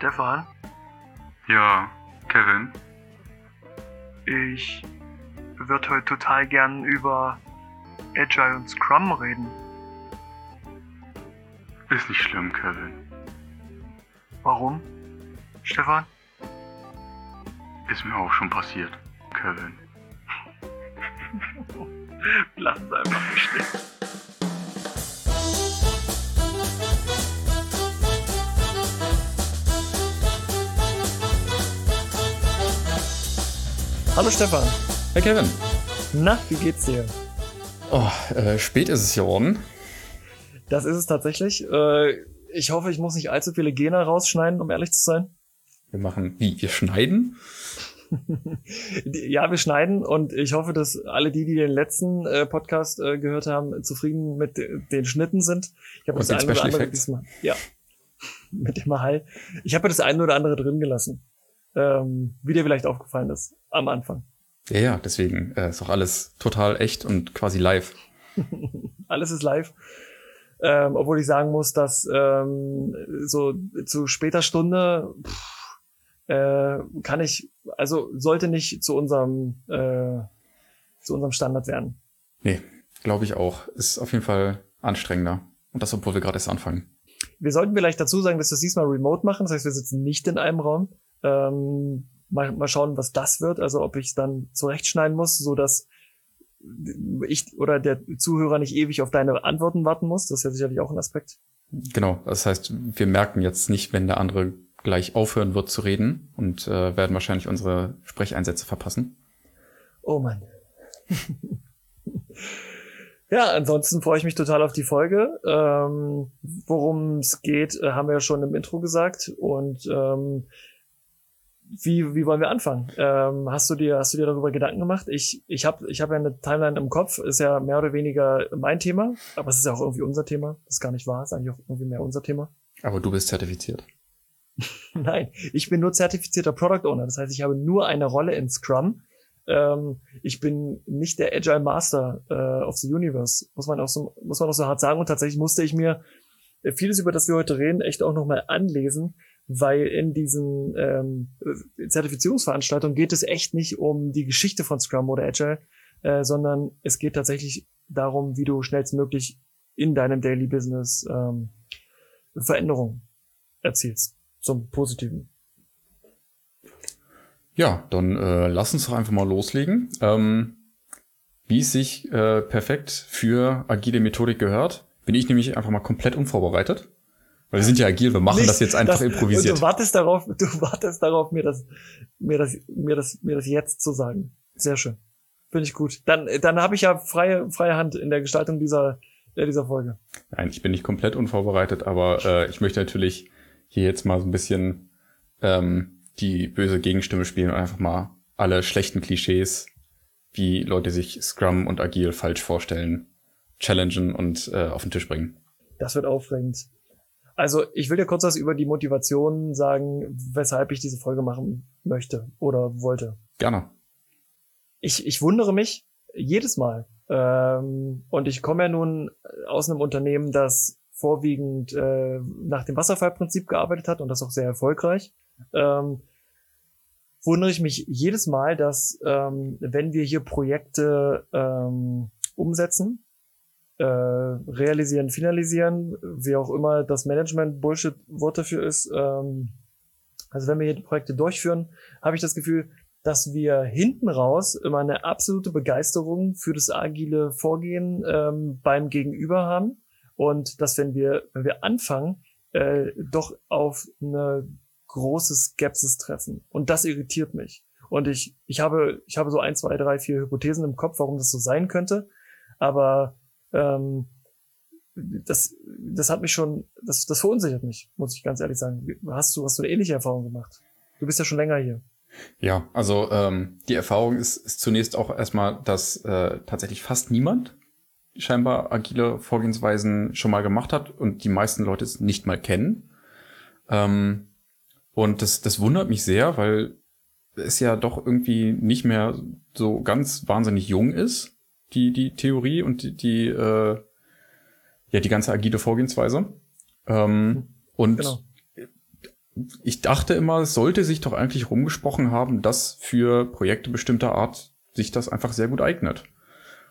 Stefan, Ja, Kevin. ich würde heute total gern über Agile und Scrum reden. Ist nicht schlimm, Kevin. Warum? Stefan? Ist mir auch schon passiert, Kevin. Lass es einfach stehen. Hallo Stefan. Hey Kevin. Na, wie geht's dir? Oh, äh, spät ist es geworden. Das ist es tatsächlich. Äh, ich hoffe, ich muss nicht allzu viele Gene rausschneiden, um ehrlich zu sein. Wir machen, wie, wir schneiden? Ja, wir schneiden und ich hoffe, dass alle die, die den letzten äh, Podcast äh, gehört haben, zufrieden mit de- den Schnitten sind. Ich habe das eine oder andere Effects? diesmal. Ja. mit dem Hall. Ich habe das eine oder andere drin gelassen. Ähm, wie dir vielleicht aufgefallen ist am Anfang. Ja, ja, deswegen äh, ist auch alles total echt und quasi live. Alles ist live. Ähm, obwohl ich sagen muss, dass ähm, so zu später Stunde pff, äh, kann ich, also sollte nicht zu unserem äh, zu unserem Standard werden. Nee, glaube ich auch. Ist auf jeden Fall anstrengender. Und das, obwohl wir gerade erst anfangen. Wir sollten vielleicht dazu sagen, dass wir es diesmal remote machen. Das heißt, wir sitzen nicht in einem Raum. Ähm, mal, mal schauen, was das wird. Also ob ich es dann zurechtschneiden muss, so dass ich oder der Zuhörer nicht ewig auf deine Antworten warten muss. Das ist ja sicherlich auch ein Aspekt. Genau, das heißt, wir merken jetzt nicht, wenn der andere gleich aufhören wird zu reden und äh, werden wahrscheinlich unsere Sprecheinsätze verpassen. Oh Mann. ja, ansonsten freue ich mich total auf die Folge. Ähm, Worum es geht, äh, haben wir ja schon im Intro gesagt. Und ähm, wie, wie wollen wir anfangen? Ähm, hast du dir, hast du dir darüber Gedanken gemacht? Ich, ich habe ich hab ja eine Timeline im Kopf, ist ja mehr oder weniger mein Thema, aber es ist ja auch irgendwie unser Thema. Das ist gar nicht wahr, ist eigentlich auch irgendwie mehr unser Thema. Aber du bist zertifiziert. Nein, ich bin nur zertifizierter Product Owner. Das heißt, ich habe nur eine Rolle in Scrum. Ähm, ich bin nicht der Agile Master äh, of the Universe, muss man auch so, muss man auch so hart sagen. Und tatsächlich musste ich mir vieles, über das wir heute reden, echt auch nochmal anlesen, weil in diesen ähm, äh, Zertifizierungsveranstaltungen geht es echt nicht um die Geschichte von Scrum oder Agile, äh, sondern es geht tatsächlich darum, wie du schnellstmöglich in deinem Daily Business ähm, Veränderungen erzielst zum Positiven. Ja, dann äh, lass uns doch einfach mal loslegen. Ähm, wie es sich äh, perfekt für agile Methodik gehört, bin ich nämlich einfach mal komplett unvorbereitet. Weil wir sind ja agil, wir machen Nicht, das jetzt einfach das- improvisiert. Du wartest darauf, du wartest darauf, mir das, mir das, mir das, mir das jetzt zu sagen. Sehr schön. Finde ich gut. Dann, dann habe ich ja freie, freie Hand in der Gestaltung dieser, dieser Folge. Nein, ich bin nicht komplett unvorbereitet, aber äh, ich möchte natürlich hier jetzt mal so ein bisschen ähm, die böse Gegenstimme spielen und einfach mal alle schlechten Klischees, wie Leute sich Scrum und Agil falsch vorstellen, challengen und äh, auf den Tisch bringen. Das wird aufregend. Also, ich will dir kurz was über die Motivation sagen, weshalb ich diese Folge machen möchte oder wollte. Gerne. ich, ich wundere mich jedes Mal. Ähm, und ich komme ja nun aus einem Unternehmen, das vorwiegend äh, nach dem Wasserfallprinzip gearbeitet hat und das auch sehr erfolgreich. Ähm, wundere ich mich jedes Mal, dass ähm, wenn wir hier Projekte ähm, umsetzen, äh, realisieren, finalisieren, wie auch immer das Management Bullshit Wort dafür ist, ähm, also wenn wir hier Projekte durchführen, habe ich das Gefühl, dass wir hinten raus immer eine absolute Begeisterung für das agile Vorgehen ähm, beim Gegenüber haben. Und dass wenn wir wenn wir anfangen, äh, doch auf eine große Skepsis treffen. Und das irritiert mich. Und ich ich habe ich habe so ein zwei drei vier Hypothesen im Kopf, warum das so sein könnte, aber ähm, das, das hat mich schon, das, das verunsichert mich, muss ich ganz ehrlich sagen. Hast du, hast du eine ähnliche Erfahrung gemacht? Du bist ja schon länger hier. Ja, also ähm, die Erfahrung ist, ist zunächst auch erstmal, dass äh, tatsächlich fast niemand scheinbar agile Vorgehensweisen schon mal gemacht hat und die meisten Leute es nicht mal kennen. Ähm, und das, das wundert mich sehr, weil es ja doch irgendwie nicht mehr so ganz wahnsinnig jung ist, die, die Theorie und die, die äh, ja, die ganze agile Vorgehensweise. Ähm, und Genau. ich dachte immer, es sollte sich doch eigentlich rumgesprochen haben, dass für Projekte bestimmter Art sich das einfach sehr gut eignet.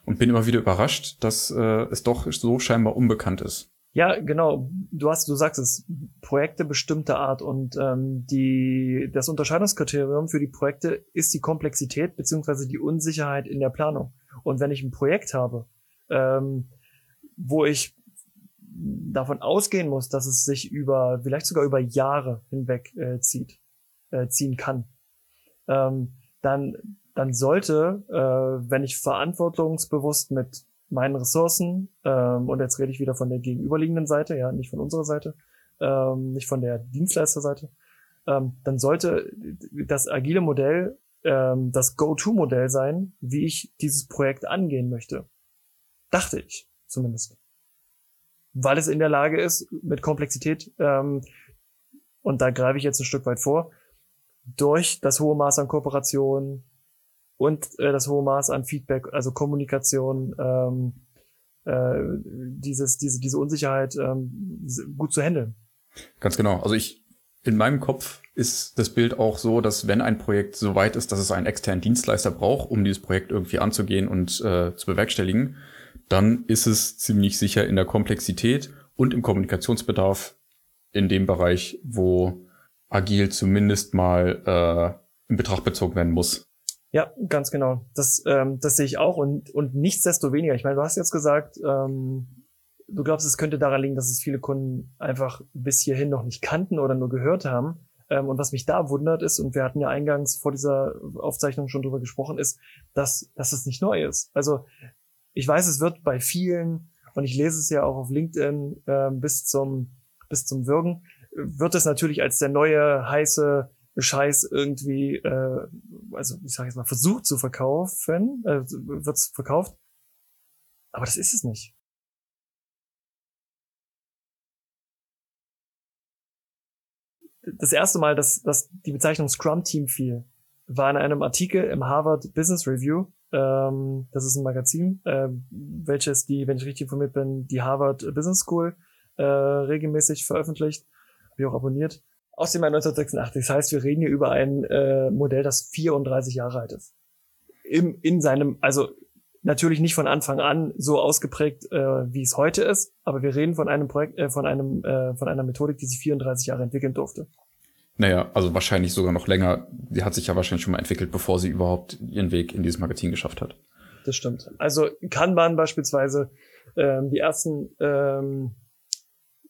Und bin immer wieder überrascht, dass äh, es doch so scheinbar unbekannt ist. Ja, genau. Du hast, du sagst es, Projekte bestimmter Art und ähm, die das Unterscheidungskriterium für die Projekte ist die Komplexität beziehungsweise die Unsicherheit in der Planung. Und wenn ich ein Projekt habe, ähm, wo ich davon ausgehen muss, dass es sich über vielleicht sogar über Jahre hinweg äh, zieht, äh, ziehen kann, ähm, dann dann sollte, äh, wenn ich verantwortungsbewusst mit meinen Ressourcen, ähm, und jetzt rede ich wieder von der gegenüberliegenden Seite, ja, nicht von unserer Seite, ähm, nicht von der Dienstleisterseite, ähm, dann sollte das agile Modell ähm, das Go-To-Modell sein, wie ich dieses Projekt angehen möchte. Dachte ich zumindest. Weil es in der Lage ist, mit Komplexität, ähm, und da greife ich jetzt ein Stück weit vor, durch das hohe Maß an Kooperation, und äh, das hohe Maß an Feedback, also Kommunikation, ähm, äh, dieses, diese, diese Unsicherheit ähm, gut zu handeln. Ganz genau. Also ich, in meinem Kopf ist das Bild auch so, dass wenn ein Projekt so weit ist, dass es einen externen Dienstleister braucht, um dieses Projekt irgendwie anzugehen und äh, zu bewerkstelligen, dann ist es ziemlich sicher in der Komplexität und im Kommunikationsbedarf in dem Bereich, wo agil zumindest mal äh, in Betracht bezogen werden muss. Ja, ganz genau. Das, ähm, das sehe ich auch und, und nichtsdestoweniger. Ich meine, du hast jetzt gesagt, ähm, du glaubst, es könnte daran liegen, dass es viele Kunden einfach bis hierhin noch nicht kannten oder nur gehört haben. Ähm, und was mich da wundert ist, und wir hatten ja eingangs vor dieser Aufzeichnung schon drüber gesprochen, ist, dass, dass es nicht neu ist. Also ich weiß, es wird bei vielen, und ich lese es ja auch auf LinkedIn äh, bis zum bis zum Würgen, wird es natürlich als der neue heiße Scheiß irgendwie, äh, also ich sage jetzt mal, versucht zu verkaufen, äh, wird verkauft. Aber das ist es nicht. Das erste Mal, dass, dass die Bezeichnung Scrum Team fiel, war in einem Artikel im Harvard Business Review. Ähm, das ist ein Magazin, äh, welches die, wenn ich richtig informiert bin, die Harvard Business School äh, regelmäßig veröffentlicht. Ich auch abonniert aus dem Jahr 1986. Das heißt, wir reden hier über ein äh, Modell, das 34 Jahre alt ist. Im, in seinem, also natürlich nicht von Anfang an so ausgeprägt, äh, wie es heute ist, aber wir reden von einem Projekt, äh, von einem, äh, von einer Methodik, die sich 34 Jahre entwickeln durfte. Naja, also wahrscheinlich sogar noch länger. Sie hat sich ja wahrscheinlich schon mal entwickelt, bevor sie überhaupt ihren Weg in dieses Magazin geschafft hat. Das stimmt. Also Kanban beispielsweise, ähm, die ersten ähm,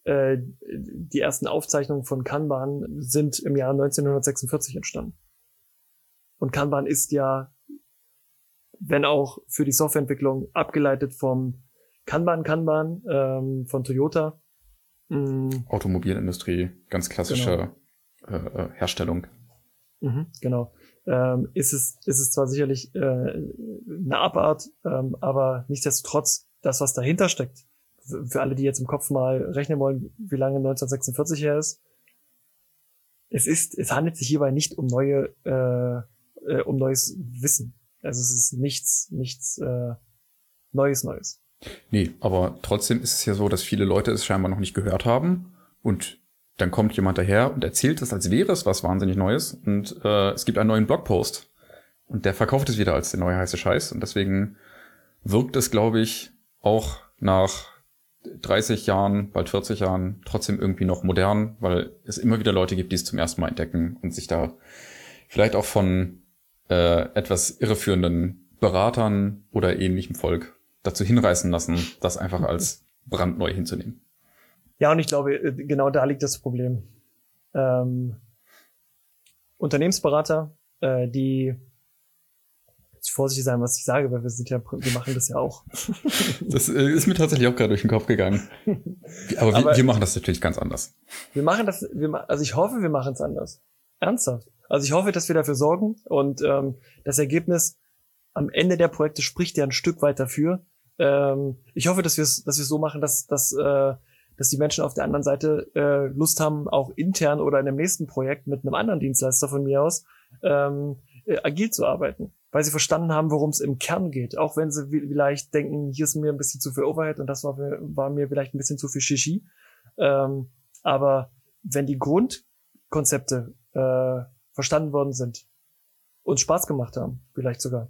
äh, die ersten Aufzeichnungen von Kanban sind im Jahr 1946 entstanden. Und Kanban ist ja, wenn auch für die Softwareentwicklung, abgeleitet vom Kanban Kanban ähm, von Toyota. Mhm. Automobilindustrie, ganz klassische genau. äh, Herstellung. Mhm, genau. Ähm, ist es ist es zwar sicherlich äh, eine Abart, ähm, aber nichtsdestotrotz das, was dahinter steckt, für alle, die jetzt im Kopf mal rechnen wollen, wie lange 1946 her ist. Es ist, es handelt sich hierbei nicht um neue, äh, äh, um neues Wissen. Also es ist nichts, nichts äh, Neues, Neues. Nee, aber trotzdem ist es ja so, dass viele Leute es scheinbar noch nicht gehört haben. Und dann kommt jemand daher und erzählt es, als wäre es was wahnsinnig Neues. Und äh, es gibt einen neuen Blogpost. Und der verkauft es wieder als der neue heiße Scheiß. Und deswegen wirkt es, glaube ich, auch nach 30 Jahren, bald 40 Jahren trotzdem irgendwie noch modern, weil es immer wieder Leute gibt, die es zum ersten Mal entdecken und sich da vielleicht auch von äh, etwas irreführenden Beratern oder ähnlichem Volk dazu hinreißen lassen, das einfach als brandneu hinzunehmen. Ja, und ich glaube, äh, genau da liegt das Problem. Ähm, Unternehmensberater, äh, die vorsichtig sein, was ich sage, weil wir sind ja, wir machen das ja auch. das äh, ist mir tatsächlich auch gerade durch den Kopf gegangen. Aber, Aber wir, wir, machen das natürlich ganz anders. Wir machen das, wir, also ich hoffe, wir machen es anders. Ernsthaft. Also ich hoffe, dass wir dafür sorgen und ähm, das Ergebnis am Ende der Projekte spricht ja ein Stück weit dafür. Ähm, ich hoffe, dass wir es dass wir so machen, dass, dass, äh, dass die Menschen auf der anderen Seite äh, Lust haben, auch intern oder in dem nächsten Projekt mit einem anderen Dienstleister von mir aus ähm, äh, agil zu arbeiten weil sie verstanden haben, worum es im Kern geht. Auch wenn sie vielleicht denken, hier ist mir ein bisschen zu viel Overhead und das war, war mir vielleicht ein bisschen zu viel Shishi. Ähm, aber wenn die Grund, Konzepte äh, verstanden worden sind, uns Spaß gemacht haben, vielleicht sogar,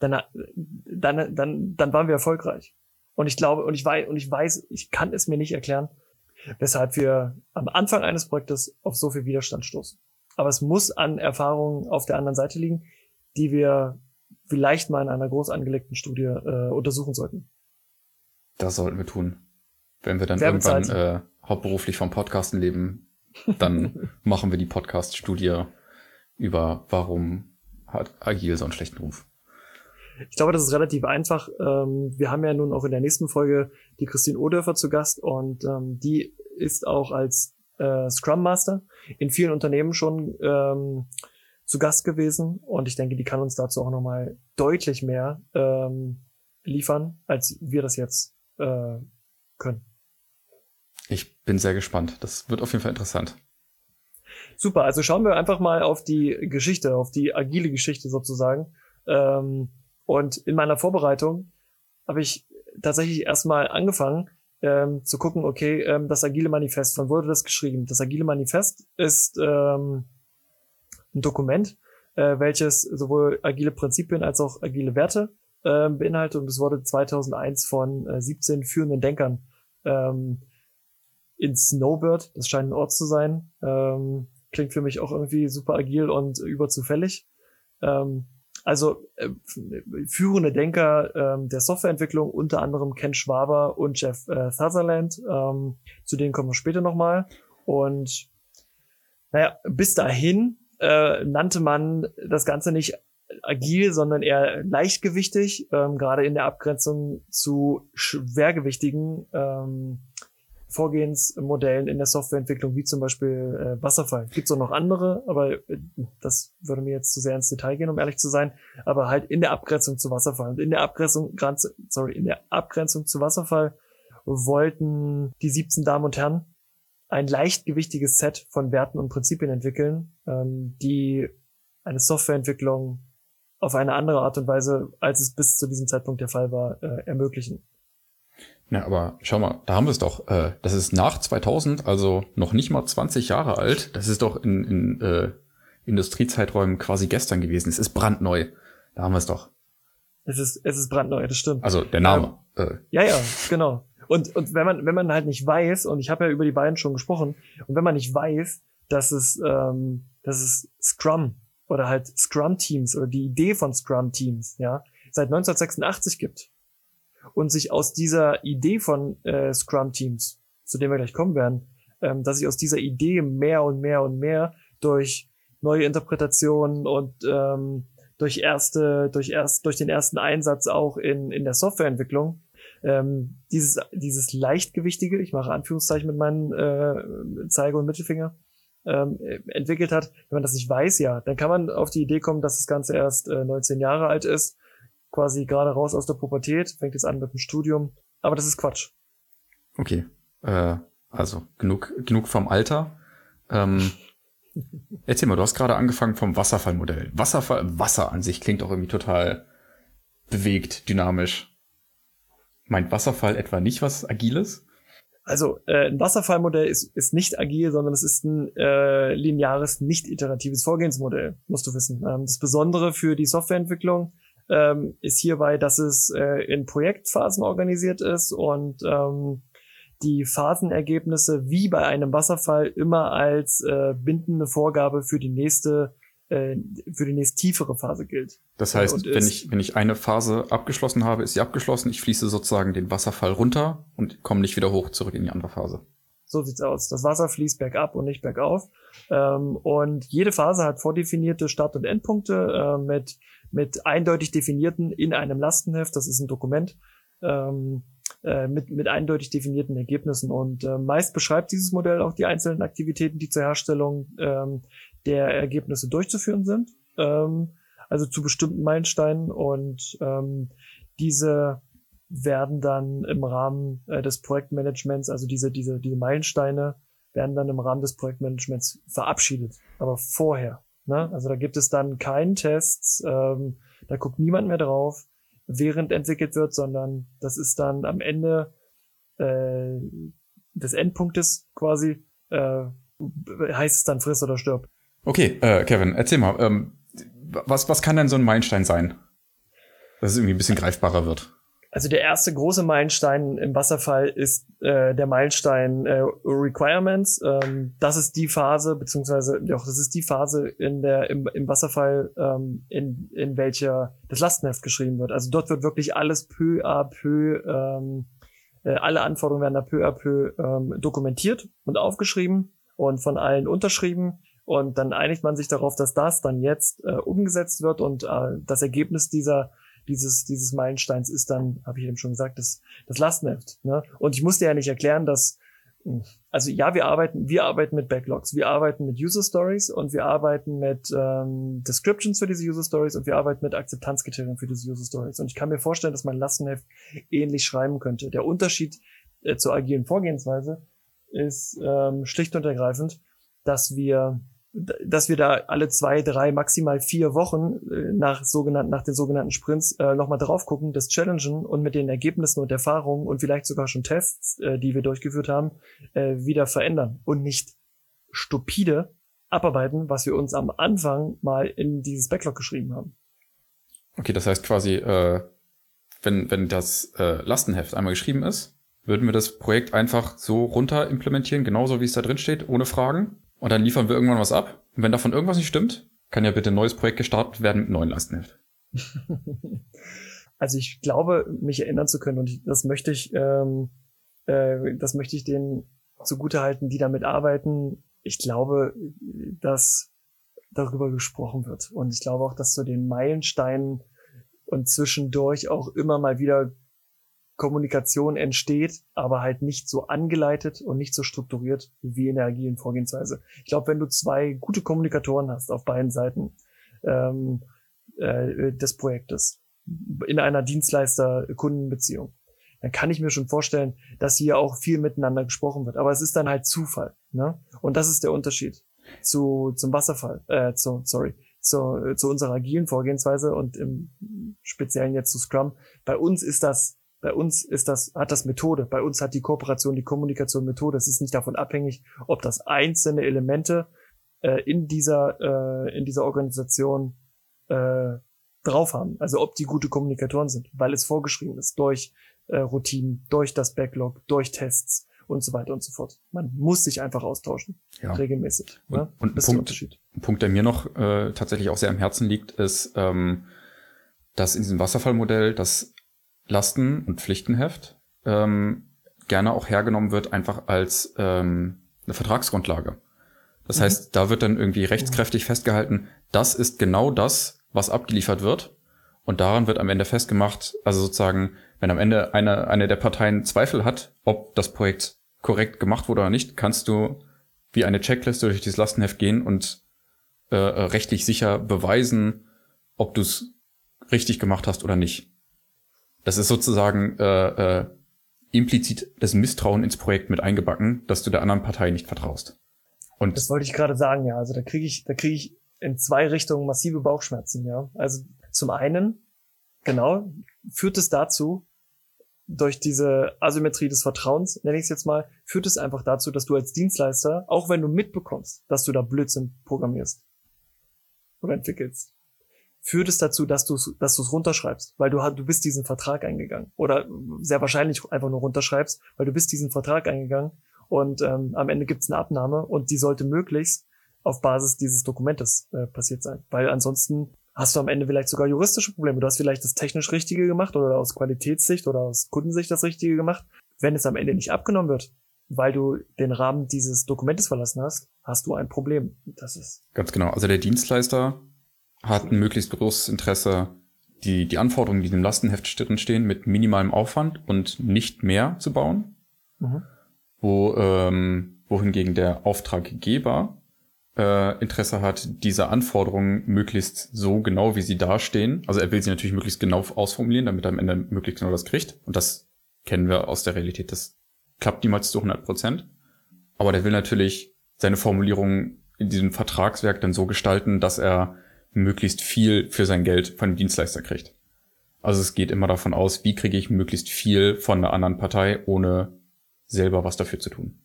dann, dann, dann, dann waren wir erfolgreich. Und ich glaube, und ich weiß, und ich weiß, ich kann es mir nicht erklären, weshalb wir am Anfang eines Projektes auf so viel Widerstand stoßen. Aber es muss an Erfahrungen auf der anderen Seite liegen, die wir vielleicht mal in einer groß angelegten Studie äh, untersuchen sollten. Das sollten wir tun. Wenn wir dann irgendwann äh, hauptberuflich vom Podcasten leben, dann machen wir die Podcast-Studie über, warum hat Agil so einen schlechten Ruf. Ich glaube, das ist relativ einfach. Ähm, wir haben ja nun auch in der nächsten Folge die Christine Odörfer zu Gast und ähm, die ist auch als äh, Scrum Master in vielen Unternehmen schon ähm, zu Gast gewesen und ich denke, die kann uns dazu auch nochmal deutlich mehr liefern, als wir das jetzt äh, können. Ich bin sehr gespannt. Das wird auf jeden Fall interessant. Super, also schauen wir einfach mal auf die Geschichte, auf die agile Geschichte sozusagen. Ähm, und in meiner Vorbereitung habe ich tatsächlich erstmal angefangen ähm, zu gucken, okay, ähm, das agile Manifest, wann wurde das geschrieben? Das agile Manifest ist ähm, ein Dokument, äh, welches sowohl agile Prinzipien als auch agile Werte äh, beinhaltet und es wurde 2001 von äh, 17 führenden Denkern ähm, in Snowbird, das scheint ein Ort zu sein, ähm, klingt für mich auch irgendwie super agil und überzufällig. Ähm, also äh, führende Denker ähm, der Softwareentwicklung, unter anderem Ken Schwaber und Jeff äh, Sutherland, ähm, zu denen kommen wir später nochmal. Und naja, bis dahin äh, nannte man das Ganze nicht agil, sondern eher leichtgewichtig, ähm, gerade in der Abgrenzung zu schwergewichtigen ähm, Vorgehensmodellen in der Softwareentwicklung, wie zum Beispiel äh, Wasserfall. Gibt es auch noch andere, aber äh, das würde mir jetzt zu sehr ins Detail gehen, um ehrlich zu sein. Aber halt in der Abgrenzung zu Wasserfall. Und in der Abgrenzung, sorry, in der Abgrenzung zu Wasserfall wollten die 17 Damen und Herren ein leichtgewichtiges Set von Werten und Prinzipien entwickeln, ähm, die eine Softwareentwicklung auf eine andere Art und Weise, als es bis zu diesem Zeitpunkt der Fall war, äh, ermöglichen. Ja, aber schau mal, da haben wir es doch. Äh, das ist nach 2000, also noch nicht mal 20 Jahre alt. Das ist doch in, in äh, Industriezeiträumen quasi gestern gewesen. Es ist brandneu. Da haben wir es doch. Es ist, es ist brandneu, das stimmt. Also der Name. Ähm, äh. Ja, ja, genau. Und, und wenn man, wenn man halt nicht weiß, und ich habe ja über die beiden schon gesprochen, und wenn man nicht weiß, dass es, ähm, dass es Scrum oder halt Scrum-Teams oder die Idee von Scrum-Teams, ja, seit 1986 gibt und sich aus dieser Idee von äh, Scrum-Teams, zu dem wir gleich kommen werden, ähm, dass sich aus dieser Idee mehr und mehr und mehr durch neue Interpretationen und ähm, durch erste, durch erst, durch den ersten Einsatz auch in, in der Softwareentwicklung ähm, dieses, dieses leichtgewichtige, ich mache Anführungszeichen mit meinen äh, Zeige- und Mittelfinger, ähm, entwickelt hat. Wenn man das nicht weiß, ja, dann kann man auf die Idee kommen, dass das Ganze erst äh, 19 Jahre alt ist, quasi gerade raus aus der Pubertät, fängt jetzt an mit dem Studium, aber das ist Quatsch. Okay, äh, also genug, genug vom Alter. Ähm, erzähl mal, du hast gerade angefangen vom Wasserfallmodell. Wasserfall, Wasser an sich klingt auch irgendwie total bewegt, dynamisch. Meint Wasserfall etwa nicht was Agiles? Also äh, ein Wasserfallmodell ist, ist nicht agil, sondern es ist ein äh, lineares, nicht iteratives Vorgehensmodell, musst du wissen. Ähm, das Besondere für die Softwareentwicklung ähm, ist hierbei, dass es äh, in Projektphasen organisiert ist und ähm, die Phasenergebnisse wie bei einem Wasserfall immer als äh, bindende Vorgabe für die nächste äh, für die nächst tiefere Phase gilt. Das heißt, und wenn ich, wenn ich eine Phase abgeschlossen habe, ist sie abgeschlossen. Ich fließe sozusagen den Wasserfall runter und komme nicht wieder hoch zurück in die andere Phase. So sieht's aus. Das Wasser fließt bergab und nicht bergauf. Ähm, und jede Phase hat vordefinierte Start- und Endpunkte äh, mit, mit eindeutig definierten in einem Lastenheft. Das ist ein Dokument. Ähm, äh, mit, mit eindeutig definierten Ergebnissen. Und äh, meist beschreibt dieses Modell auch die einzelnen Aktivitäten, die zur Herstellung ähm, der Ergebnisse durchzuführen sind, ähm, also zu bestimmten Meilensteinen und ähm, diese werden dann im Rahmen äh, des Projektmanagements, also diese, diese, diese Meilensteine werden dann im Rahmen des Projektmanagements verabschiedet, aber vorher. Ne? Also da gibt es dann keinen Tests, ähm, da guckt niemand mehr drauf, während entwickelt wird, sondern das ist dann am Ende äh, des Endpunktes quasi äh, heißt es dann friss oder stirb. Okay, äh, Kevin, erzähl mal, ähm, was, was kann denn so ein Meilenstein sein? Dass es irgendwie ein bisschen greifbarer wird. Also der erste große Meilenstein im Wasserfall ist äh, der Meilenstein äh, Requirements. Ähm, das ist die Phase, beziehungsweise doch, das ist die Phase in der im, im Wasserfall, ähm, in, in welcher das Lastenheft geschrieben wird. Also dort wird wirklich alles peu à peu, ähm, äh, alle Anforderungen werden da peu à peu ähm, dokumentiert und aufgeschrieben und von allen unterschrieben. Und dann einigt man sich darauf, dass das dann jetzt äh, umgesetzt wird und äh, das Ergebnis dieser dieses, dieses Meilensteins ist dann, habe ich eben schon gesagt, das, das Lastenheft. Ne? Und ich musste ja nicht erklären, dass, also ja, wir arbeiten, wir arbeiten mit Backlogs, wir arbeiten mit User Stories und wir arbeiten mit ähm, Descriptions für diese User Stories und wir arbeiten mit Akzeptanzkriterien für diese User Stories. Und ich kann mir vorstellen, dass mein Lastenheft ähnlich schreiben könnte. Der Unterschied äh, zur agilen Vorgehensweise ist ähm, schlicht und ergreifend, dass wir dass wir da alle zwei, drei, maximal vier Wochen äh, nach sogenannten, nach den sogenannten Sprints äh, nochmal drauf gucken, das challengen und mit den Ergebnissen und Erfahrungen und vielleicht sogar schon Tests, äh, die wir durchgeführt haben, äh, wieder verändern und nicht stupide abarbeiten, was wir uns am Anfang mal in dieses Backlog geschrieben haben. Okay, das heißt quasi, äh, wenn, wenn das äh, Lastenheft einmal geschrieben ist, würden wir das Projekt einfach so runter implementieren, genauso wie es da drin steht, ohne Fragen? Und dann liefern wir irgendwann was ab. Und wenn davon irgendwas nicht stimmt, kann ja bitte ein neues Projekt gestartet werden mit neuen Lastenheft. Also ich glaube, mich erinnern zu können und das möchte ich, ähm, äh, das möchte ich denen zugutehalten, die damit arbeiten. Ich glaube, dass darüber gesprochen wird. Und ich glaube auch, dass zu den Meilensteinen und zwischendurch auch immer mal wieder Kommunikation entsteht, aber halt nicht so angeleitet und nicht so strukturiert wie in der agilen Vorgehensweise. Ich glaube, wenn du zwei gute Kommunikatoren hast auf beiden Seiten ähm, äh, des Projektes in einer Dienstleister-Kundenbeziehung, dann kann ich mir schon vorstellen, dass hier auch viel miteinander gesprochen wird. Aber es ist dann halt Zufall. Ne? Und das ist der Unterschied zu, zum Wasserfall, äh, zu, sorry, zu, zu unserer agilen Vorgehensweise und im Speziellen jetzt zu Scrum. Bei uns ist das bei uns ist das, hat das Methode. Bei uns hat die Kooperation, die Kommunikation Methode. Es ist nicht davon abhängig, ob das einzelne Elemente äh, in dieser, äh, in dieser Organisation äh, drauf haben. Also ob die gute Kommunikatoren sind, weil es vorgeschrieben ist durch äh, Routinen, durch das Backlog, durch Tests und so weiter und so fort. Man muss sich einfach austauschen, ja. regelmäßig. Und, ne? und ein, Punkt, ein Punkt, der mir noch äh, tatsächlich auch sehr am Herzen liegt, ist, ähm, dass in diesem Wasserfallmodell das Lasten- und Pflichtenheft ähm, gerne auch hergenommen wird, einfach als ähm, eine Vertragsgrundlage. Das mhm. heißt, da wird dann irgendwie rechtskräftig festgehalten, das ist genau das, was abgeliefert wird. Und daran wird am Ende festgemacht, also sozusagen, wenn am Ende eine, eine der Parteien Zweifel hat, ob das Projekt korrekt gemacht wurde oder nicht, kannst du wie eine Checkliste durch dieses Lastenheft gehen und äh, rechtlich sicher beweisen, ob du es richtig gemacht hast oder nicht. Das ist sozusagen äh, äh, implizit das Misstrauen ins Projekt mit eingebacken, dass du der anderen Partei nicht vertraust. Und das wollte ich gerade sagen, ja. Also da kriege ich, da kriege ich in zwei Richtungen massive Bauchschmerzen, ja. Also zum einen, genau, führt es dazu, durch diese Asymmetrie des Vertrauens, nenne ich es jetzt mal, führt es einfach dazu, dass du als Dienstleister, auch wenn du mitbekommst, dass du da Blödsinn programmierst oder entwickelst, führt es dazu, dass du es dass du's runterschreibst, weil du, du bist diesen Vertrag eingegangen. Oder sehr wahrscheinlich einfach nur runterschreibst, weil du bist diesen Vertrag eingegangen und ähm, am Ende gibt es eine Abnahme und die sollte möglichst auf Basis dieses Dokumentes äh, passiert sein. Weil ansonsten hast du am Ende vielleicht sogar juristische Probleme. Du hast vielleicht das technisch Richtige gemacht oder aus Qualitätssicht oder aus Kundensicht das Richtige gemacht. Wenn es am Ende nicht abgenommen wird, weil du den Rahmen dieses Dokumentes verlassen hast, hast du ein Problem. Das ist ganz genau. Also der Dienstleister hat ein möglichst großes Interesse, die, die Anforderungen, die in dem Lastenheft drin stehen, mit minimalem Aufwand und nicht mehr zu bauen. Mhm. Wo, ähm, wohingegen der Auftraggeber äh, Interesse hat, diese Anforderungen möglichst so genau, wie sie dastehen. Also er will sie natürlich möglichst genau ausformulieren, damit er am Ende möglichst genau das kriegt. Und das kennen wir aus der Realität. Das klappt niemals zu 100 Prozent. Aber der will natürlich seine Formulierungen in diesem Vertragswerk dann so gestalten, dass er möglichst viel für sein Geld von dem Dienstleister kriegt. Also es geht immer davon aus, wie kriege ich möglichst viel von einer anderen Partei, ohne selber was dafür zu tun.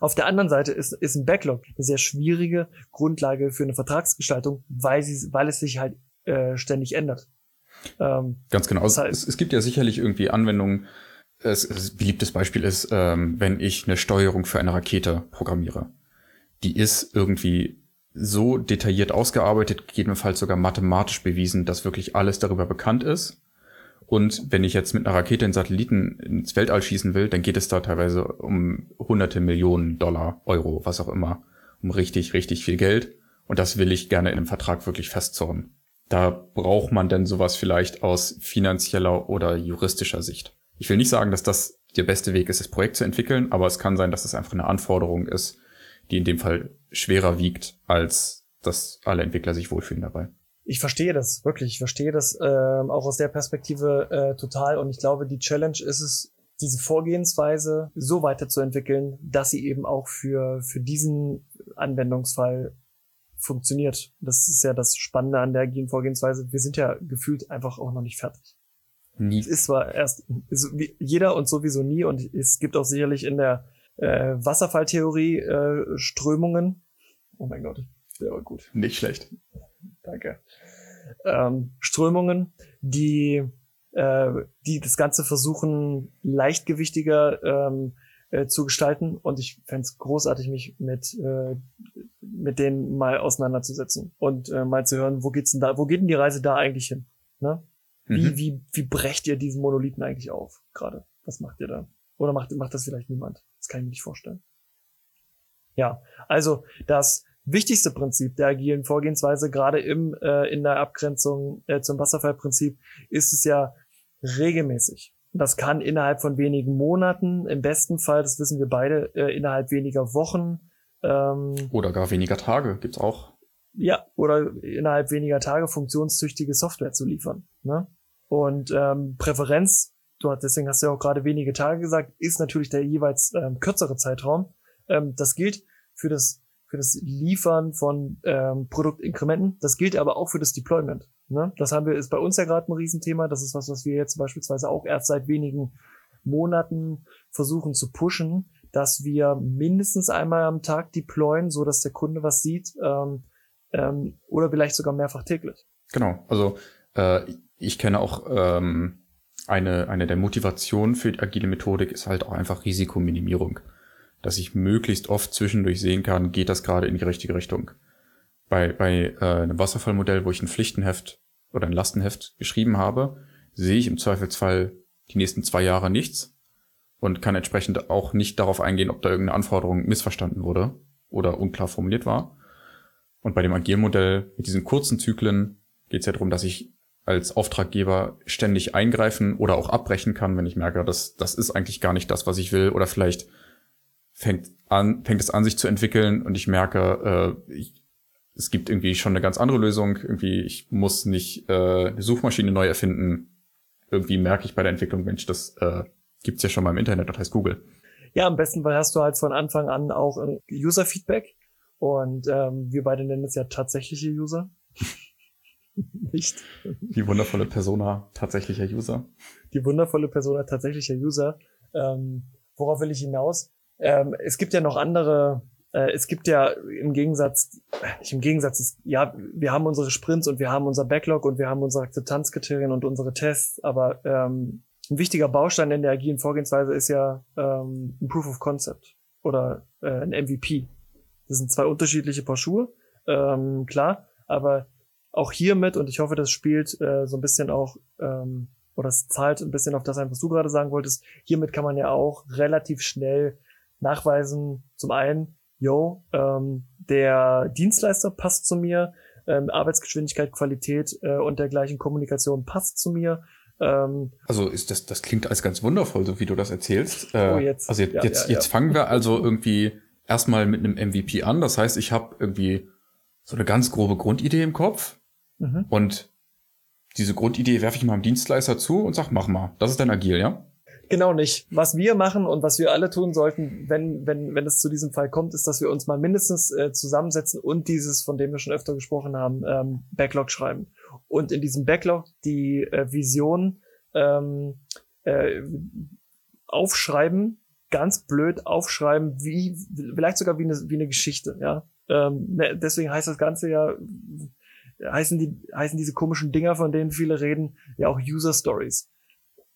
Auf der anderen Seite ist, ist ein Backlog eine sehr schwierige Grundlage für eine Vertragsgestaltung, weil, sie, weil es sich halt äh, ständig ändert. Ähm, Ganz genau. Das heißt, es, es, gibt ja sicherlich irgendwie Anwendungen. Es, es beliebtes Beispiel ist, ähm, wenn ich eine Steuerung für eine Rakete programmiere. Die ist irgendwie so detailliert ausgearbeitet, gegebenenfalls sogar mathematisch bewiesen, dass wirklich alles darüber bekannt ist. Und wenn ich jetzt mit einer Rakete einen Satelliten ins Weltall schießen will, dann geht es da teilweise um hunderte Millionen Dollar, Euro, was auch immer, um richtig, richtig viel Geld. Und das will ich gerne in einem Vertrag wirklich festzornen. Da braucht man denn sowas vielleicht aus finanzieller oder juristischer Sicht. Ich will nicht sagen, dass das der beste Weg ist, das Projekt zu entwickeln, aber es kann sein, dass es einfach eine Anforderung ist, die in dem Fall schwerer wiegt, als dass alle Entwickler sich wohlfühlen dabei. Ich verstehe das wirklich. Ich verstehe das ähm, auch aus der Perspektive äh, total. Und ich glaube, die Challenge ist es, diese Vorgehensweise so weiterzuentwickeln, dass sie eben auch für, für diesen Anwendungsfall funktioniert. Das ist ja das Spannende an der agilen Vorgehensweise. Wir sind ja gefühlt einfach auch noch nicht fertig. Nie. Es ist zwar erst ist jeder und sowieso nie und es gibt auch sicherlich in der äh, Wasserfalltheorie äh, Strömungen. Oh mein Gott, der war gut. Nicht schlecht. Danke. Ähm, Strömungen, die, äh, die das Ganze versuchen, leichtgewichtiger ähm, äh, zu gestalten. Und ich fände es großartig, mich mit, äh, mit denen mal auseinanderzusetzen und äh, mal zu hören, wo geht's denn da, wo geht denn die Reise da eigentlich hin? Ne? Wie, mhm. wie, wie brecht ihr diesen Monolithen eigentlich auf gerade? Was macht ihr da? Oder macht, macht das vielleicht niemand? Kann ich mir nicht vorstellen. Ja, also das wichtigste Prinzip der agilen Vorgehensweise, gerade im, äh, in der Abgrenzung äh, zum Wasserfallprinzip, ist es ja regelmäßig. Das kann innerhalb von wenigen Monaten, im besten Fall, das wissen wir beide, äh, innerhalb weniger Wochen. Ähm, oder gar weniger Tage, gibt's auch. Ja, oder innerhalb weniger Tage funktionstüchtige Software zu liefern. Ne? Und ähm, Präferenz, du hast, deswegen hast du ja auch gerade wenige Tage gesagt, ist natürlich der jeweils ähm, kürzere Zeitraum. Ähm, das gilt für das für das Liefern von ähm, Produktinkrementen. Das gilt aber auch für das Deployment. Ne? Das haben wir, ist bei uns ja gerade ein Riesenthema. Das ist was, was wir jetzt beispielsweise auch erst seit wenigen Monaten versuchen zu pushen, dass wir mindestens einmal am Tag deployen, so dass der Kunde was sieht, ähm, ähm, oder vielleicht sogar mehrfach täglich. Genau. Also äh, ich kenne auch ähm, eine eine der Motivationen für die agile Methodik ist halt auch einfach Risikominimierung dass ich möglichst oft zwischendurch sehen kann, geht das gerade in die richtige Richtung. Bei, bei äh, einem Wasserfallmodell, wo ich ein Pflichtenheft oder ein Lastenheft geschrieben habe, sehe ich im Zweifelsfall die nächsten zwei Jahre nichts und kann entsprechend auch nicht darauf eingehen, ob da irgendeine Anforderung missverstanden wurde oder unklar formuliert war. Und bei dem Agilmodell mit diesen kurzen Zyklen geht es ja darum, dass ich als Auftraggeber ständig eingreifen oder auch abbrechen kann, wenn ich merke, dass das ist eigentlich gar nicht das, was ich will oder vielleicht fängt an, fängt es an, sich zu entwickeln und ich merke, äh, ich, es gibt irgendwie schon eine ganz andere Lösung. Irgendwie, ich muss nicht äh, eine Suchmaschine neu erfinden. Irgendwie merke ich bei der Entwicklung, Mensch, das äh, gibt's ja schon mal im Internet, das heißt Google. Ja, am besten Fall hast du halt von Anfang an auch User-Feedback. Und ähm, wir beide nennen es ja tatsächliche User. Nicht. Die wundervolle Persona tatsächlicher User. Die wundervolle Persona tatsächlicher User. Ähm, worauf will ich hinaus? Ähm, es gibt ja noch andere, äh, es gibt ja im Gegensatz, nicht im Gegensatz, ist, ja, wir haben unsere Sprints und wir haben unser Backlog und wir haben unsere Akzeptanzkriterien und unsere Tests, aber ähm, ein wichtiger Baustein in der agilen Vorgehensweise ist ja ähm, ein Proof of Concept oder äh, ein MVP. Das sind zwei unterschiedliche Paar Schuhe, ähm, klar, aber auch hiermit, und ich hoffe, das spielt äh, so ein bisschen auch ähm, oder es zahlt ein bisschen auf das ein, was du gerade sagen wolltest. Hiermit kann man ja auch relativ schnell nachweisen, zum einen, yo, ähm, der Dienstleister passt zu mir, ähm, Arbeitsgeschwindigkeit, Qualität äh, und dergleichen Kommunikation passt zu mir. Ähm, also ist das, das klingt als ganz wundervoll, so wie du das erzählst. Äh, oh, jetzt. Also jetzt, ja, jetzt, ja, jetzt ja. fangen wir also irgendwie erstmal mit einem MVP an. Das heißt, ich habe irgendwie so eine ganz grobe Grundidee im Kopf mhm. und diese Grundidee werfe ich meinem Dienstleister zu und sag, mach mal. Das ist dann agil, ja? Genau nicht. Was wir machen und was wir alle tun sollten, wenn, wenn, wenn es zu diesem Fall kommt, ist, dass wir uns mal mindestens äh, zusammensetzen und dieses, von dem wir schon öfter gesprochen haben, ähm, Backlog schreiben. Und in diesem Backlog die äh, Vision ähm, äh, aufschreiben, ganz blöd aufschreiben, wie, vielleicht sogar wie eine, wie eine Geschichte, ja. Ähm, ne, deswegen heißt das Ganze ja, heißen die, heißen diese komischen Dinger, von denen viele reden, ja auch User Stories.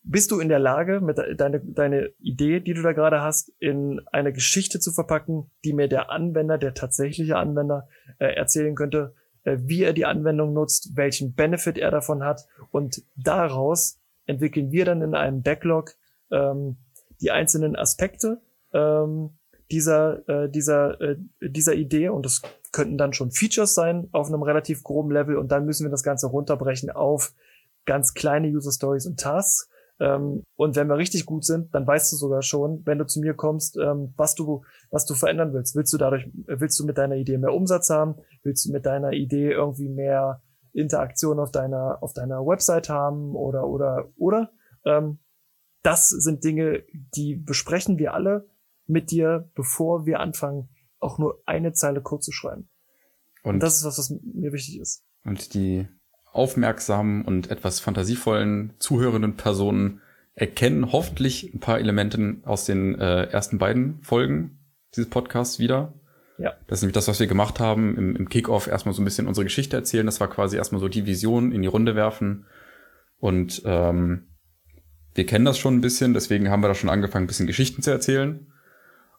Bist du in der Lage, mit de deine, deine Idee, die du da gerade hast, in eine Geschichte zu verpacken, die mir der Anwender, der tatsächliche Anwender, äh, erzählen könnte, äh, wie er die Anwendung nutzt, welchen Benefit er davon hat und daraus entwickeln wir dann in einem Backlog ähm, die einzelnen Aspekte ähm, dieser, äh, dieser, äh, dieser Idee und das könnten dann schon Features sein auf einem relativ groben Level und dann müssen wir das Ganze runterbrechen auf ganz kleine User Stories und Tasks. Ähm, und wenn wir richtig gut sind, dann weißt du sogar schon, wenn du zu mir kommst, ähm, was du, was du verändern willst. Willst du dadurch, willst du mit deiner Idee mehr Umsatz haben? Willst du mit deiner Idee irgendwie mehr Interaktion auf deiner, auf deiner Website haben oder, oder, oder? Ähm, das sind Dinge, die besprechen wir alle mit dir, bevor wir anfangen, auch nur eine Zeile Code zu schreiben. Und, und das ist was, was mir wichtig ist. Und die aufmerksamen und etwas fantasievollen zuhörenden Personen erkennen hoffentlich ein paar Elemente aus den äh, ersten beiden Folgen dieses Podcasts wieder. Ja. Das ist nämlich das, was wir gemacht haben im, im Kickoff, erstmal so ein bisschen unsere Geschichte erzählen. Das war quasi erstmal so die Vision in die Runde werfen. Und ähm, wir kennen das schon ein bisschen, deswegen haben wir da schon angefangen, ein bisschen Geschichten zu erzählen.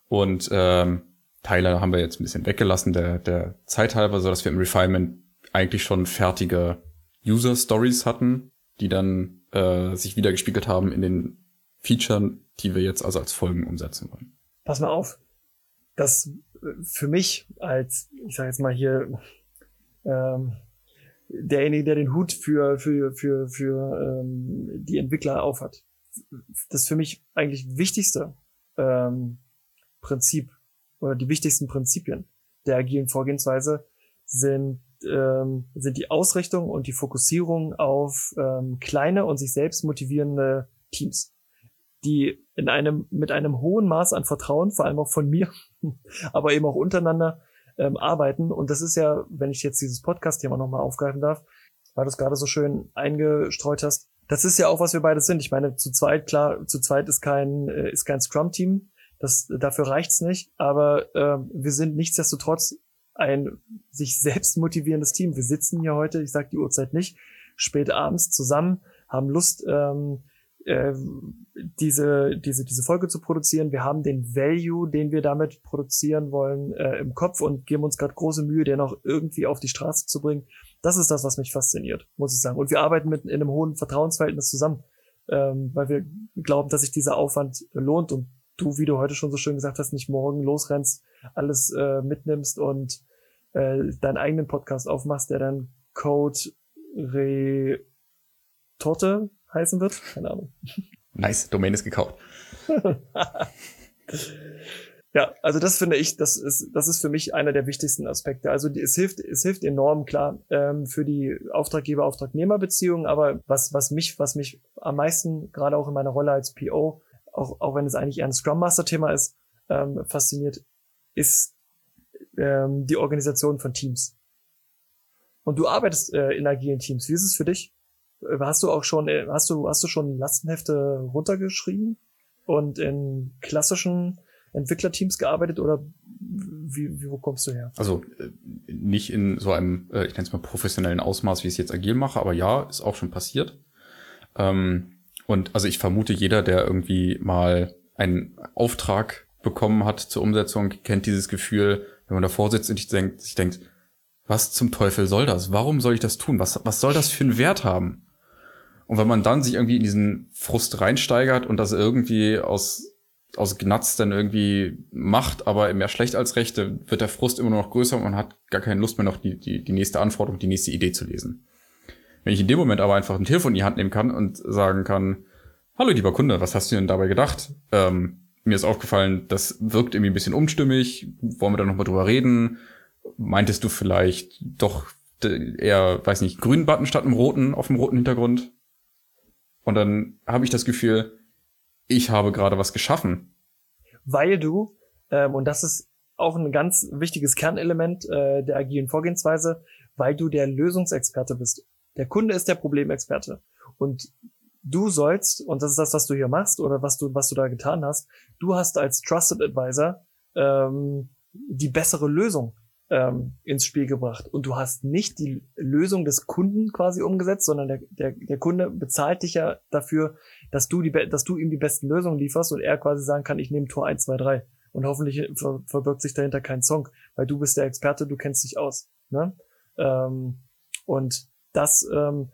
Und ähm, Teile haben wir jetzt ein bisschen weggelassen, der, der Zeit halber, so dass wir im Refinement eigentlich schon fertige User Stories hatten, die dann äh, sich wieder gespiegelt haben in den Features, die wir jetzt also als Folgen umsetzen wollen. Pass mal auf, das äh, für mich als, ich sage jetzt mal hier, ähm, derjenige, der den Hut für, für, für, für ähm, die Entwickler aufhat. Das für mich eigentlich wichtigste ähm, Prinzip oder die wichtigsten Prinzipien der agilen Vorgehensweise sind, ähm, sind die Ausrichtung und die Fokussierung auf ähm, kleine und sich selbst motivierende Teams, die in einem, mit einem hohen Maß an Vertrauen, vor allem auch von mir, aber eben auch untereinander, ähm, arbeiten. Und das ist ja, wenn ich jetzt dieses Podcast-Thema nochmal aufgreifen darf, weil du es gerade so schön eingestreut hast, das ist ja auch, was wir beide sind. Ich meine, zu zweit, klar, zu zweit ist kein, äh, ist kein Scrum-Team. Das, dafür reicht's nicht. Aber äh, wir sind nichtsdestotrotz ein sich selbst motivierendes Team. Wir sitzen hier heute, ich sage die Uhrzeit nicht, spät abends zusammen, haben Lust, ähm, äh, diese, diese, diese Folge zu produzieren. Wir haben den Value, den wir damit produzieren wollen, äh, im Kopf und geben uns gerade große Mühe, den auch irgendwie auf die Straße zu bringen. Das ist das, was mich fasziniert, muss ich sagen. Und wir arbeiten mit in einem hohen Vertrauensverhältnis zusammen, ähm, weil wir glauben, dass sich dieser Aufwand lohnt und du, wie du heute schon so schön gesagt hast, nicht morgen losrennst, alles äh, mitnimmst und äh, deinen eigenen Podcast aufmachst, der dann Code Retorte heißen wird. Keine Ahnung. Nice, Domain ist gekauft. ja, also das finde ich, das ist, das ist für mich einer der wichtigsten Aspekte. Also es hilft, es hilft enorm klar ähm, für die Auftraggeber-Auftragnehmer-Beziehungen, aber was, was mich, was mich am meisten, gerade auch in meiner Rolle als PO, auch, auch wenn es eigentlich eher ein Scrum Master-Thema ist, ähm, fasziniert, ist ähm, die Organisation von Teams. Und du arbeitest äh, in agilen Teams. Wie ist es für dich? Äh, hast du auch schon, äh, hast du, hast du schon Lastenhefte runtergeschrieben und in klassischen Entwicklerteams gearbeitet oder wie, wie wo kommst du her? Also äh, nicht in so einem, ich nenne es mal professionellen Ausmaß, wie ich es jetzt agil mache, aber ja, ist auch schon passiert. Ähm, und also ich vermute, jeder, der irgendwie mal einen Auftrag bekommen hat zur Umsetzung, kennt dieses Gefühl, wenn man davor sitzt und sich denkt, sich denkt, was zum Teufel soll das? Warum soll ich das tun? Was, was soll das für einen Wert haben? Und wenn man dann sich irgendwie in diesen Frust reinsteigert und das irgendwie aus, aus Gnatz dann irgendwie macht, aber mehr schlecht als recht, wird der Frust immer noch größer und man hat gar keine Lust mehr noch die, die, die nächste Anforderung, die nächste Idee zu lesen. Wenn ich in dem Moment aber einfach ein Telefon in die Hand nehmen kann und sagen kann, hallo lieber Kunde, was hast du denn dabei gedacht? Ähm, mir ist aufgefallen, das wirkt irgendwie ein bisschen unstimmig, wollen wir da nochmal drüber reden? Meintest du vielleicht doch eher, weiß nicht, grünen Button statt einem roten auf dem roten Hintergrund? Und dann habe ich das Gefühl, ich habe gerade was geschaffen. Weil du, ähm, und das ist auch ein ganz wichtiges Kernelement äh, der agilen Vorgehensweise, weil du der Lösungsexperte bist. Der Kunde ist der Problemexperte. Und du sollst, und das ist das, was du hier machst oder was du, was du da getan hast, du hast als Trusted Advisor ähm, die bessere Lösung ähm, ins Spiel gebracht. Und du hast nicht die Lösung des Kunden quasi umgesetzt, sondern der, der, der Kunde bezahlt dich ja dafür, dass du, die, dass du ihm die besten Lösungen lieferst und er quasi sagen kann, ich nehme Tor 1, 2, 3. Und hoffentlich ver verbirgt sich dahinter kein Song, weil du bist der Experte, du kennst dich aus. Ne? Ähm, und das, ähm,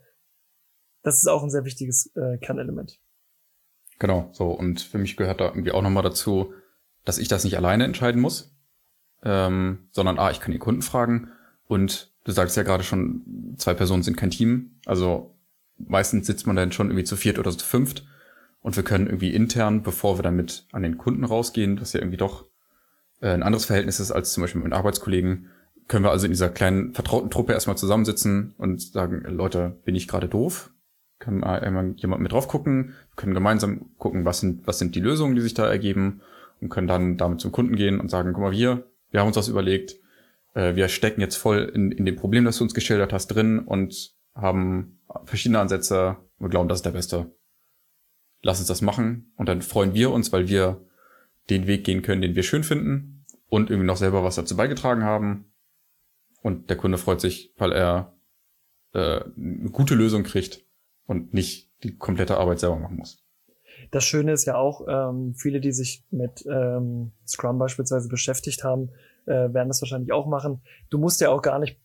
das ist auch ein sehr wichtiges äh, Kernelement. Genau, so. Und für mich gehört da irgendwie auch nochmal dazu, dass ich das nicht alleine entscheiden muss, ähm, sondern ah, ich kann den Kunden fragen und du sagst ja gerade schon, zwei Personen sind kein Team, also meistens sitzt man dann schon irgendwie zu viert oder zu fünft und wir können irgendwie intern, bevor wir damit an den Kunden rausgehen, was ja irgendwie doch äh, ein anderes Verhältnis ist als zum Beispiel mit Arbeitskollegen, können wir also in dieser kleinen vertrauten Truppe erstmal zusammensitzen und sagen, Leute, bin ich gerade doof? Kann mal jemand mit drauf gucken, können gemeinsam gucken, was sind, was sind die Lösungen, die sich da ergeben und können dann damit zum Kunden gehen und sagen, guck mal, wir, wir haben uns das überlegt, äh, wir stecken jetzt voll in, in dem Problem, das du uns geschildert hast, drin und haben verschiedene Ansätze und glauben, das ist der beste. Lass uns das machen und dann freuen wir uns, weil wir den Weg gehen können, den wir schön finden und irgendwie noch selber was dazu beigetragen haben. Und der Kunde freut sich, weil er äh, eine gute Lösung kriegt und nicht die komplette Arbeit selber machen muss. Das Schöne ist ja auch, ähm, viele, die sich mit ähm, Scrum beispielsweise beschäftigt haben, äh, werden das wahrscheinlich auch machen. Du musst ja auch gar nicht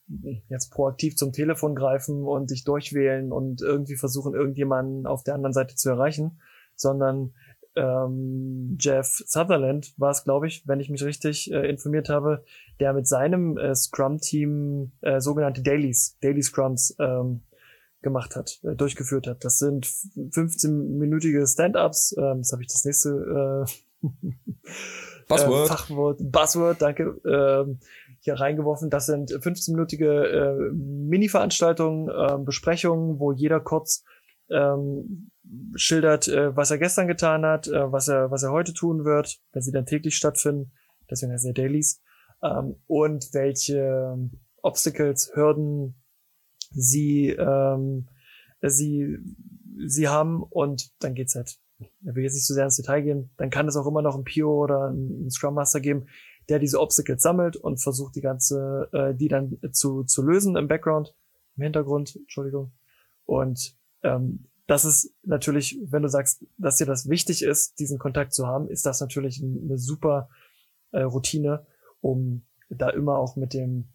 jetzt proaktiv zum Telefon greifen und dich durchwählen und irgendwie versuchen, irgendjemanden auf der anderen Seite zu erreichen, sondern ähm, Jeff Sutherland war es, glaube ich, wenn ich mich richtig äh, informiert habe, der mit seinem äh, Scrum-Team äh, sogenannte Dailies, Daily Scrums ähm, gemacht hat, äh, durchgeführt hat. Das sind 15-minütige Stand-ups. Ähm, das habe ich das nächste äh, Buzzword. Äh, Fachwort, Buzzword, danke, ähm, hier reingeworfen. Das sind 15-minütige äh, Mini-Veranstaltungen, äh, Besprechungen, wo jeder kurz ähm, schildert, äh, was er gestern getan hat, äh, was er was er heute tun wird, wenn sie dann täglich stattfinden. Deswegen heißt er Dailies. Ähm, und welche Obstacles, Hürden, sie, ähm, sie, sie haben und dann geht's halt. Er will jetzt nicht zu so sehr ins Detail gehen, dann kann es auch immer noch ein PO oder ein Scrum Master geben, der diese Obstacles sammelt und versucht die ganze, äh, die dann zu, zu lösen im Background, im Hintergrund, Entschuldigung. Und ähm, das ist natürlich, wenn du sagst, dass dir das wichtig ist, diesen Kontakt zu haben, ist das natürlich eine super äh, Routine, um da immer auch mit dem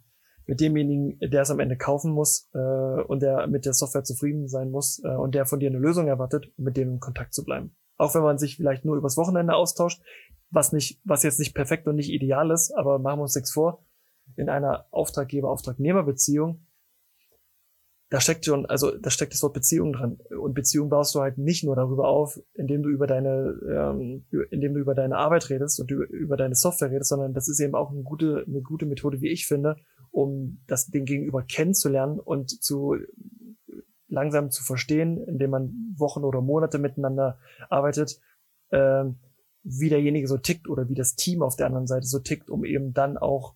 mit demjenigen, der es am Ende kaufen muss äh, und der mit der Software zufrieden sein muss äh, und der von dir eine Lösung erwartet, mit dem in Kontakt zu bleiben. Auch wenn man sich vielleicht nur übers Wochenende austauscht, was nicht, was jetzt nicht perfekt und nicht ideal ist, aber machen wir uns nichts vor. In einer Auftraggeber-Auftragnehmer-Beziehung da steckt schon, also da steckt das Wort Beziehung dran. Und Beziehung baust du halt nicht nur darüber auf, indem du über deine, ähm, indem du über deine Arbeit redest und über, deine Software redest, sondern das ist eben auch eine gute, eine gute Methode, wie ich finde, um das den Gegenüber kennenzulernen und zu langsam zu verstehen, indem man Wochen oder Monate miteinander arbeitet, äh, wie derjenige so tickt oder wie das Team auf der anderen Seite so tickt, um eben dann auch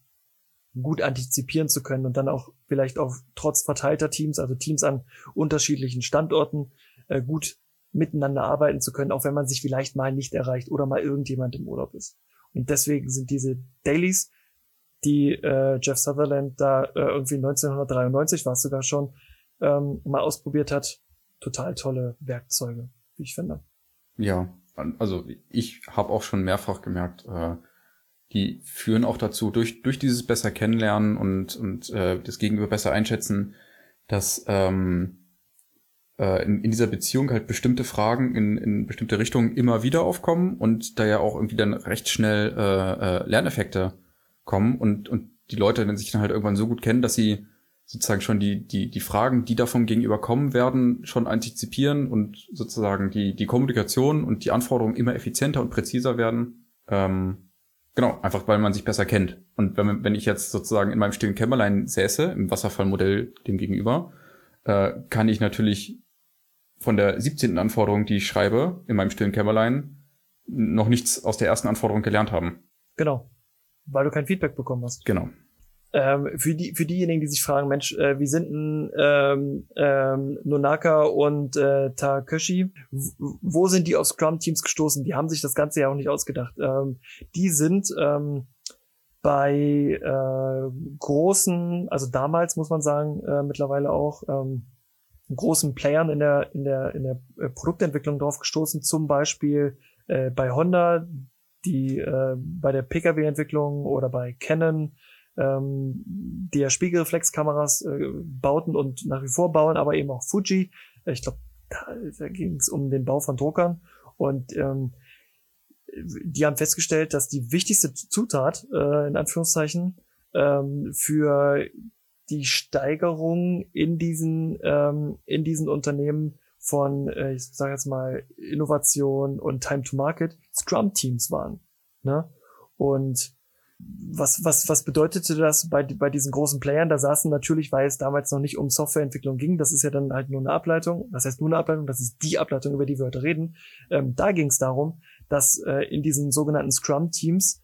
gut antizipieren zu können und dann auch vielleicht auch trotz verteilter Teams, also Teams an unterschiedlichen Standorten, äh, gut miteinander arbeiten zu können, auch wenn man sich vielleicht mal nicht erreicht oder mal irgendjemand im Urlaub ist. Und deswegen sind diese Dailies, die äh, Jeff Sutherland da äh, irgendwie 1993 war es sogar schon, ähm, mal ausprobiert hat, total tolle Werkzeuge, wie ich finde. Ja, also ich habe auch schon mehrfach gemerkt, äh, die führen auch dazu, durch, durch dieses besser kennenlernen und, und äh, das Gegenüber besser einschätzen, dass ähm, äh, in, in dieser Beziehung halt bestimmte Fragen in, in bestimmte Richtungen immer wieder aufkommen und da ja auch irgendwie dann recht schnell äh, äh, Lerneffekte kommen und, und die Leute dann sich dann halt irgendwann so gut kennen, dass sie sozusagen schon die, die, die Fragen, die davon gegenüber kommen werden, schon antizipieren und sozusagen die, die Kommunikation und die Anforderungen immer effizienter und präziser werden. Ähm, Genau, einfach weil man sich besser kennt. Und wenn, wenn ich jetzt sozusagen in meinem stillen Kämmerlein säße, im Wasserfallmodell dem gegenüber, äh, kann ich natürlich von der 17. Anforderung, die ich schreibe, in meinem stillen Kämmerlein, noch nichts aus der ersten Anforderung gelernt haben. Genau. Weil du kein Feedback bekommen hast. Genau. Ähm, für die für diejenigen, die sich fragen, Mensch, äh, wie sind denn ähm, ähm, Nonaka und äh, Takeshi? Wo sind die auf Scrum-Teams gestoßen? Die haben sich das Ganze ja auch nicht ausgedacht. Ähm, die sind ähm, bei äh, großen, also damals muss man sagen, äh, mittlerweile auch ähm, großen Playern in der in der in der äh, Produktentwicklung drauf gestoßen, zum Beispiel äh, bei Honda, die äh, bei der Pkw-Entwicklung oder bei Canon ähm, die Spiegelreflexkameras äh, bauten und nach wie vor bauen, aber eben auch Fuji. Ich glaube, da, da ging es um den Bau von Druckern und ähm, die haben festgestellt, dass die wichtigste Zutat, äh, in Anführungszeichen, ähm, für die Steigerung in diesen, ähm, in diesen Unternehmen von, äh, ich sage jetzt mal, Innovation und Time to Market Scrum-Teams waren. Ne? Und was, was, was bedeutete das bei, bei diesen großen Playern? Da saßen natürlich, weil es damals noch nicht um Softwareentwicklung ging, das ist ja dann halt nur eine Ableitung, das heißt nur eine Ableitung, das ist die Ableitung, über die wir heute reden. Ähm, da ging es darum, dass äh, in diesen sogenannten Scrum-Teams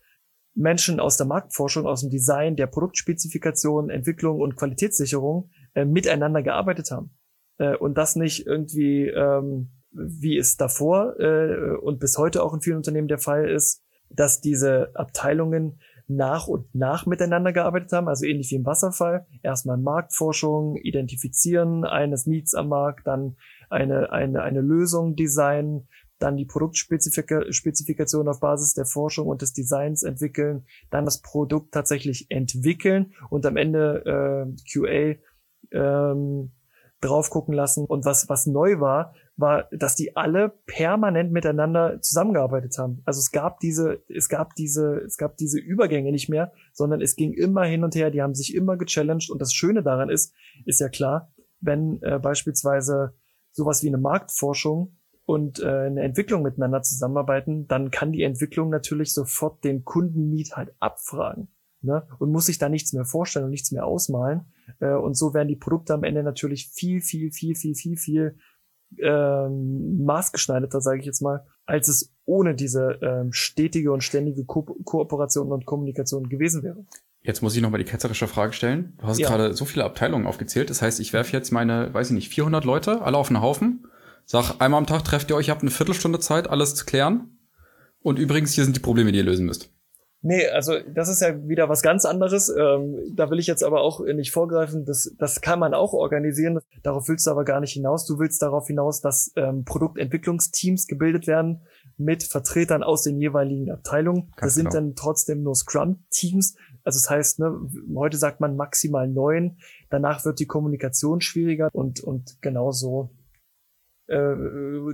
Menschen aus der Marktforschung, aus dem Design, der Produktspezifikation, Entwicklung und Qualitätssicherung äh, miteinander gearbeitet haben. Äh, und das nicht irgendwie, ähm, wie es davor äh, und bis heute auch in vielen Unternehmen der Fall ist, dass diese Abteilungen nach und nach miteinander gearbeitet haben, also ähnlich wie im Wasserfall. Erstmal Marktforschung, identifizieren eines Needs am Markt, dann eine, eine, eine Lösung designen, dann die Produktspezifikation auf Basis der Forschung und des Designs entwickeln, dann das Produkt tatsächlich entwickeln und am Ende äh, QA ähm, drauf gucken lassen. Und was, was neu war, war, dass die alle permanent miteinander zusammengearbeitet haben. Also es gab diese, es gab diese, es gab diese Übergänge nicht mehr, sondern es ging immer hin und her. Die haben sich immer gechallenged. Und das Schöne daran ist, ist ja klar, wenn äh, beispielsweise sowas wie eine Marktforschung und äh, eine Entwicklung miteinander zusammenarbeiten, dann kann die Entwicklung natürlich sofort den Kundenmiet halt abfragen ne? und muss sich da nichts mehr vorstellen und nichts mehr ausmalen. Äh, und so werden die Produkte am Ende natürlich viel, viel, viel, viel, viel, viel ähm, maßgeschneiderter, sage ich jetzt mal, als es ohne diese ähm, stetige und ständige Ko Kooperation und Kommunikation gewesen wäre. Jetzt muss ich nochmal die ketzerische Frage stellen. Du hast ja. gerade so viele Abteilungen aufgezählt. Das heißt, ich werfe jetzt meine, weiß ich nicht, 400 Leute alle auf einen Haufen. Sag, einmal am Tag trefft ihr euch, ihr habt eine Viertelstunde Zeit, alles zu klären. Und übrigens, hier sind die Probleme, die ihr lösen müsst. Nee, also das ist ja wieder was ganz anderes. Ähm, da will ich jetzt aber auch nicht vorgreifen. Das, das kann man auch organisieren. Darauf willst du aber gar nicht hinaus. Du willst darauf hinaus, dass ähm, Produktentwicklungsteams gebildet werden mit Vertretern aus den jeweiligen Abteilungen. Ganz das sind genau. dann trotzdem nur Scrum-Teams. Also das heißt, ne, heute sagt man maximal neun. Danach wird die Kommunikation schwieriger und, und genau so äh,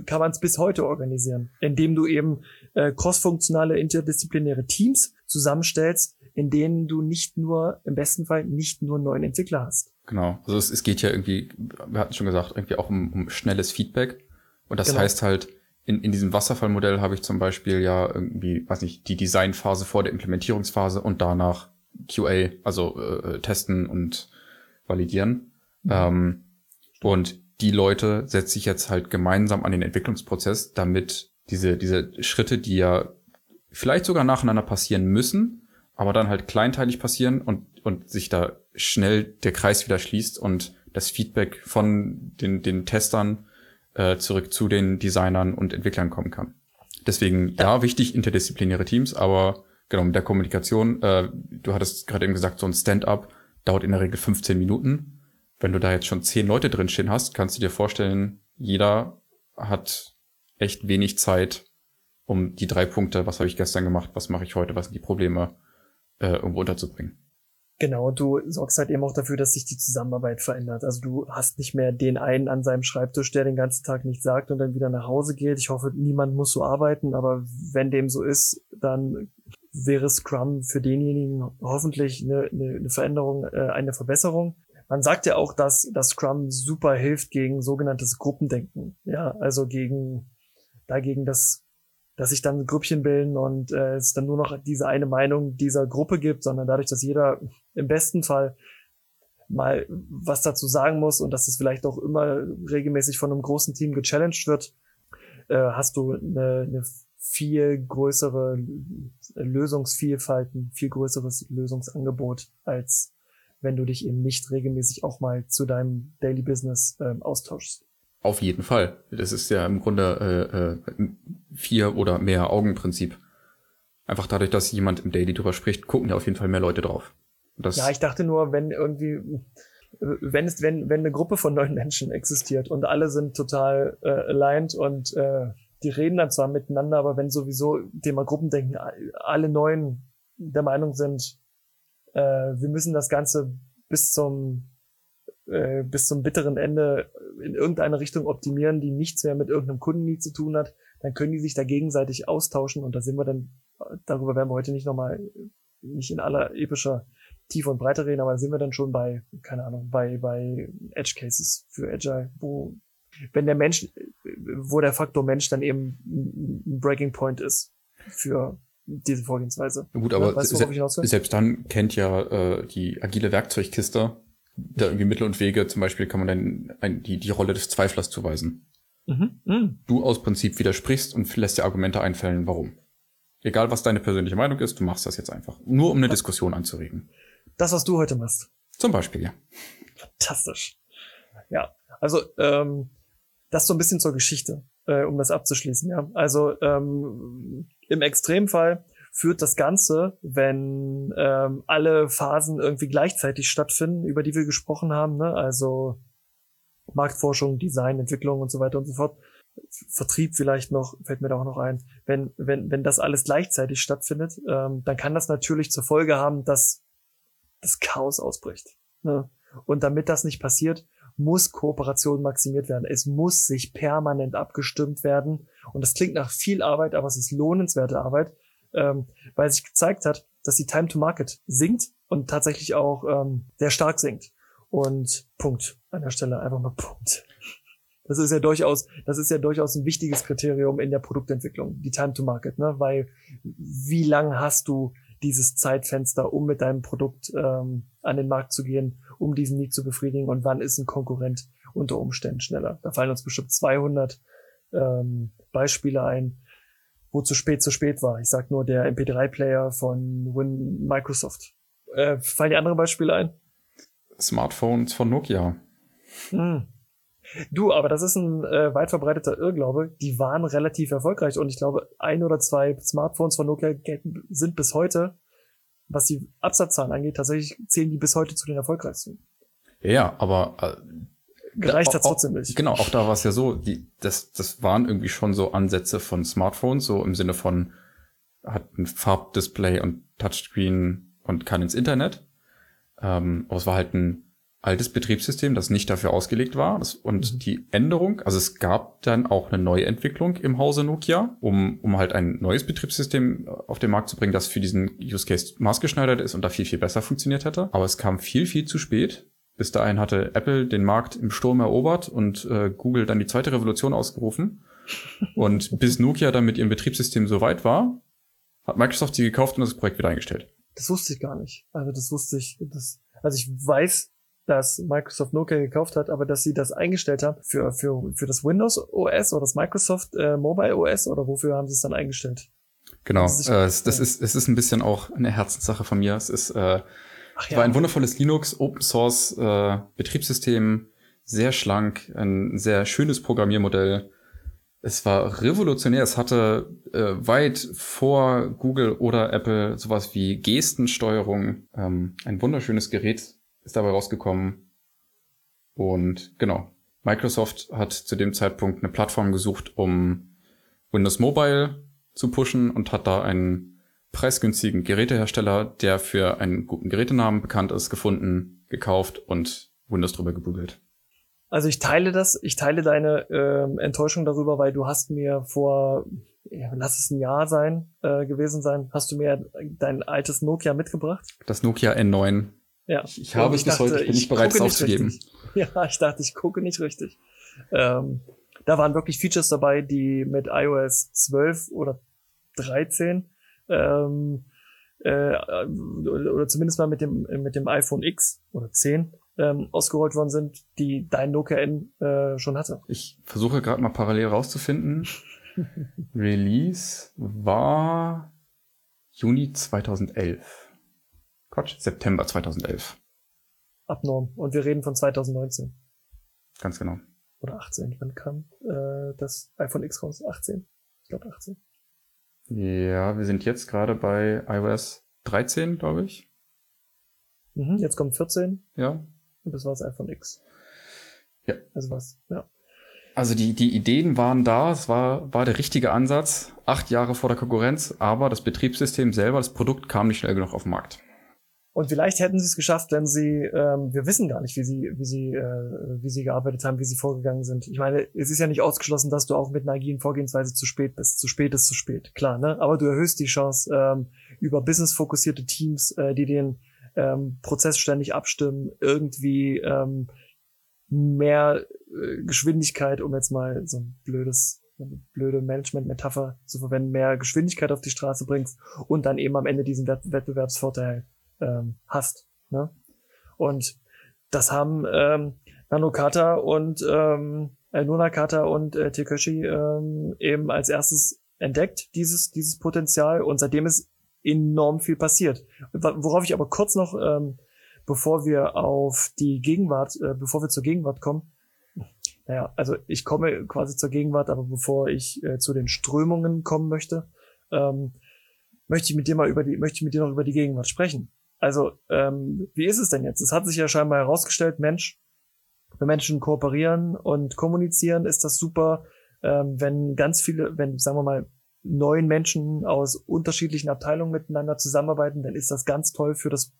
kann man es bis heute organisieren, indem du eben äh, crossfunktionale interdisziplinäre Teams zusammenstellst, in denen du nicht nur, im besten Fall nicht nur neuen Entwickler hast. Genau. Also es, es geht ja irgendwie, wir hatten schon gesagt, irgendwie auch um, um schnelles Feedback. Und das genau. heißt halt, in, in diesem Wasserfallmodell habe ich zum Beispiel ja irgendwie, weiß nicht, die Designphase vor der Implementierungsphase und danach QA, also äh, testen und validieren. Mhm. Ähm, und die Leute setze ich jetzt halt gemeinsam an den Entwicklungsprozess, damit diese, diese Schritte, die ja vielleicht sogar nacheinander passieren müssen, aber dann halt kleinteilig passieren und, und sich da schnell der Kreis wieder schließt und das Feedback von den, den Testern äh, zurück zu den Designern und Entwicklern kommen kann. Deswegen, ja, ja wichtig, interdisziplinäre Teams, aber genau, mit der Kommunikation, äh, du hattest gerade eben gesagt, so ein Stand-up dauert in der Regel 15 Minuten. Wenn du da jetzt schon zehn Leute drinstehen hast, kannst du dir vorstellen, jeder hat echt wenig Zeit, um die drei Punkte, was habe ich gestern gemacht, was mache ich heute, was sind die Probleme, äh, irgendwo unterzubringen. Genau, du sorgst halt eben auch dafür, dass sich die Zusammenarbeit verändert. Also du hast nicht mehr den einen an seinem Schreibtisch, der den ganzen Tag nichts sagt und dann wieder nach Hause geht. Ich hoffe, niemand muss so arbeiten, aber wenn dem so ist, dann wäre Scrum für denjenigen hoffentlich eine, eine, Veränderung, äh, eine Verbesserung. Man sagt ja auch, dass das Scrum super hilft gegen sogenanntes Gruppendenken. Ja, also gegen dagegen, dass dass sich dann Grüppchen bilden und äh, es dann nur noch diese eine Meinung dieser Gruppe gibt, sondern dadurch, dass jeder im besten Fall mal was dazu sagen muss und dass es vielleicht auch immer regelmäßig von einem großen Team gechallenged wird, äh, hast du eine, eine viel größere Lösungsvielfalt, ein viel größeres Lösungsangebot als wenn du dich eben nicht regelmäßig auch mal zu deinem Daily Business ähm, austauschst. Auf jeden Fall. Das ist ja im Grunde äh, äh, vier oder mehr Augenprinzip. Einfach dadurch, dass jemand im Daily drüber spricht, gucken ja auf jeden Fall mehr Leute drauf. Das ja, ich dachte nur, wenn irgendwie, wenn es, wenn, wenn eine Gruppe von neun Menschen existiert und alle sind total äh, aligned und äh, die reden dann zwar miteinander, aber wenn sowieso Thema Gruppendenken alle neun der Meinung sind, äh, wir müssen das Ganze bis zum äh, bis zum bitteren Ende in irgendeine Richtung optimieren, die nichts mehr mit irgendeinem Kundenlied zu tun hat, dann können die sich da gegenseitig austauschen und da sind wir dann, darüber werden wir heute nicht nochmal, nicht in aller epischer Tiefe und Breite reden, aber da sind wir dann schon bei, keine Ahnung, bei, bei Edge Cases für Agile, wo, wenn der Mensch, wo der Faktor Mensch dann eben ein Breaking Point ist für diese Vorgehensweise. Gut, aber weißt se selbst dann kennt ja äh, die agile Werkzeugkiste da irgendwie Mittel und Wege, zum Beispiel kann man dann ein, die, die Rolle des Zweiflers zuweisen. Mhm, mh. Du aus Prinzip widersprichst und lässt dir Argumente einfällen, warum. Egal, was deine persönliche Meinung ist, du machst das jetzt einfach. Nur um eine Diskussion anzuregen. Das, was du heute machst. Zum Beispiel, ja. Fantastisch. Ja, also ähm, das so ein bisschen zur Geschichte, äh, um das abzuschließen. Ja, also ähm, im Extremfall führt das Ganze, wenn ähm, alle Phasen irgendwie gleichzeitig stattfinden, über die wir gesprochen haben, ne? also Marktforschung, Design, Entwicklung und so weiter und so fort, Vertrieb vielleicht noch, fällt mir da auch noch ein, wenn, wenn, wenn das alles gleichzeitig stattfindet, ähm, dann kann das natürlich zur Folge haben, dass das Chaos ausbricht. Ne? Und damit das nicht passiert, muss Kooperation maximiert werden. Es muss sich permanent abgestimmt werden. Und das klingt nach viel Arbeit, aber es ist lohnenswerte Arbeit, ähm, weil sich gezeigt hat, dass die Time to Market sinkt und tatsächlich auch ähm, sehr stark sinkt. Und Punkt. An der Stelle einfach mal Punkt. Das ist ja durchaus, das ist ja durchaus ein wichtiges Kriterium in der Produktentwicklung, die Time to Market, ne? Weil wie lang hast du dieses Zeitfenster, um mit deinem Produkt ähm, an den Markt zu gehen, um diesen Need zu befriedigen und wann ist ein Konkurrent unter Umständen schneller? Da fallen uns bestimmt 200 ähm, Beispiele ein, wo zu spät zu spät war. Ich sag nur der MP3-Player von Win Microsoft. Äh, fallen dir andere Beispiele ein? Smartphones von Nokia. Hm. Du, aber das ist ein äh, weit verbreiteter Irrglaube. Die waren relativ erfolgreich und ich glaube, ein oder zwei Smartphones von Nokia sind bis heute, was die Absatzzahlen angeht, tatsächlich zählen die bis heute zu den erfolgreichsten. Ja, aber äh, gereicht hat trotzdem nicht. Genau, auch da war es ja so, die, das, das waren irgendwie schon so Ansätze von Smartphones, so im Sinne von hat ein Farbdisplay und Touchscreen und kann ins Internet. Ähm, aber es war halt ein altes Betriebssystem, das nicht dafür ausgelegt war. Das, und mhm. die Änderung, also es gab dann auch eine Neuentwicklung im Hause Nokia, um, um halt ein neues Betriebssystem auf den Markt zu bringen, das für diesen Use Case maßgeschneidert ist und da viel, viel besser funktioniert hätte. Aber es kam viel, viel zu spät. Bis dahin hatte Apple den Markt im Sturm erobert und äh, Google dann die zweite Revolution ausgerufen. und bis Nokia dann mit ihrem Betriebssystem so weit war, hat Microsoft sie gekauft und das Projekt wieder eingestellt. Das wusste ich gar nicht. Also das wusste ich. Das, also ich weiß, dass Microsoft Nokia gekauft hat, aber dass sie das eingestellt haben für, für, für das Windows OS oder das Microsoft äh, Mobile OS oder wofür haben sie es dann eingestellt? Genau, äh, das ist, es ist ein bisschen auch eine Herzenssache von mir. Es ist äh, ja. war ein wundervolles Linux, Open Source äh, Betriebssystem, sehr schlank, ein sehr schönes Programmiermodell. Es war revolutionär. Es hatte äh, weit vor Google oder Apple sowas wie Gestensteuerung. Ähm, ein wunderschönes Gerät ist dabei rausgekommen. Und genau, Microsoft hat zu dem Zeitpunkt eine Plattform gesucht, um Windows Mobile zu pushen und hat da einen preisgünstigen Gerätehersteller, der für einen guten Gerätenamen bekannt ist, gefunden, gekauft und Windows drüber gegoogelt. Also ich teile das, ich teile deine äh, Enttäuschung darüber, weil du hast mir vor, ja, lass es ein Jahr sein, äh, gewesen sein, hast du mir dein altes Nokia mitgebracht? Das Nokia N9. Ja. Ich, ich habe es bis heute, ich bin nicht bereit, es aufzugeben. Richtig. Ja, ich dachte, ich gucke nicht richtig. Ähm, da waren wirklich Features dabei, die mit iOS 12 oder 13 ähm, äh, oder zumindest mal mit dem mit dem iPhone X oder 10 ähm, ausgerollt worden sind, die dein Nokia N äh, schon hatte. Ich versuche gerade mal parallel rauszufinden. Release war Juni 2011. Quatsch, September 2011. abnorm. Und wir reden von 2019. Ganz genau. Oder 18. Wann kam äh, das iPhone X raus? 18. Ich glaube 18. Ja, wir sind jetzt gerade bei iOS 13, glaube ich. Mhm, jetzt kommt 14 Ja. Und das war das iPhone X. Ja. Also was, ja. Also die, die Ideen waren da, es war, war der richtige Ansatz, acht Jahre vor der Konkurrenz, aber das Betriebssystem selber, das Produkt kam nicht schnell genug auf den Markt. Und vielleicht hätten sie es geschafft, wenn sie, ähm, wir wissen gar nicht, wie sie, wie sie, äh, wie sie gearbeitet haben, wie sie vorgegangen sind. Ich meine, es ist ja nicht ausgeschlossen, dass du auch mit einer agilen Vorgehensweise zu spät bist. Zu spät ist zu spät, klar, ne? Aber du erhöhst die Chance ähm, über businessfokussierte Teams, äh, die den ähm, Prozess ständig abstimmen, irgendwie ähm, mehr äh, Geschwindigkeit, um jetzt mal so ein blödes, eine blöde Management-Metapher zu verwenden, mehr Geschwindigkeit auf die Straße bringst und dann eben am Ende diesen Wett Wettbewerbsvorteil ähm, hast. Ne? Und das haben ähm, Nanokata und ähm, äh, Nunakata und äh, Tekoshi ähm, eben als erstes entdeckt, dieses, dieses Potenzial. Und seitdem ist enorm viel passiert. Worauf ich aber kurz noch, ähm, bevor wir auf die Gegenwart, äh, bevor wir zur Gegenwart kommen, naja, also ich komme quasi zur Gegenwart, aber bevor ich äh, zu den Strömungen kommen möchte, ähm, möchte ich mit dir mal über die, möchte ich mit dir noch über die Gegenwart sprechen. Also, ähm, wie ist es denn jetzt? Es hat sich ja scheinbar herausgestellt, Mensch, wenn Menschen kooperieren und kommunizieren, ist das super. Ähm, wenn ganz viele, wenn, sagen wir mal, neun Menschen aus unterschiedlichen Abteilungen miteinander zusammenarbeiten, dann ist das ganz toll für das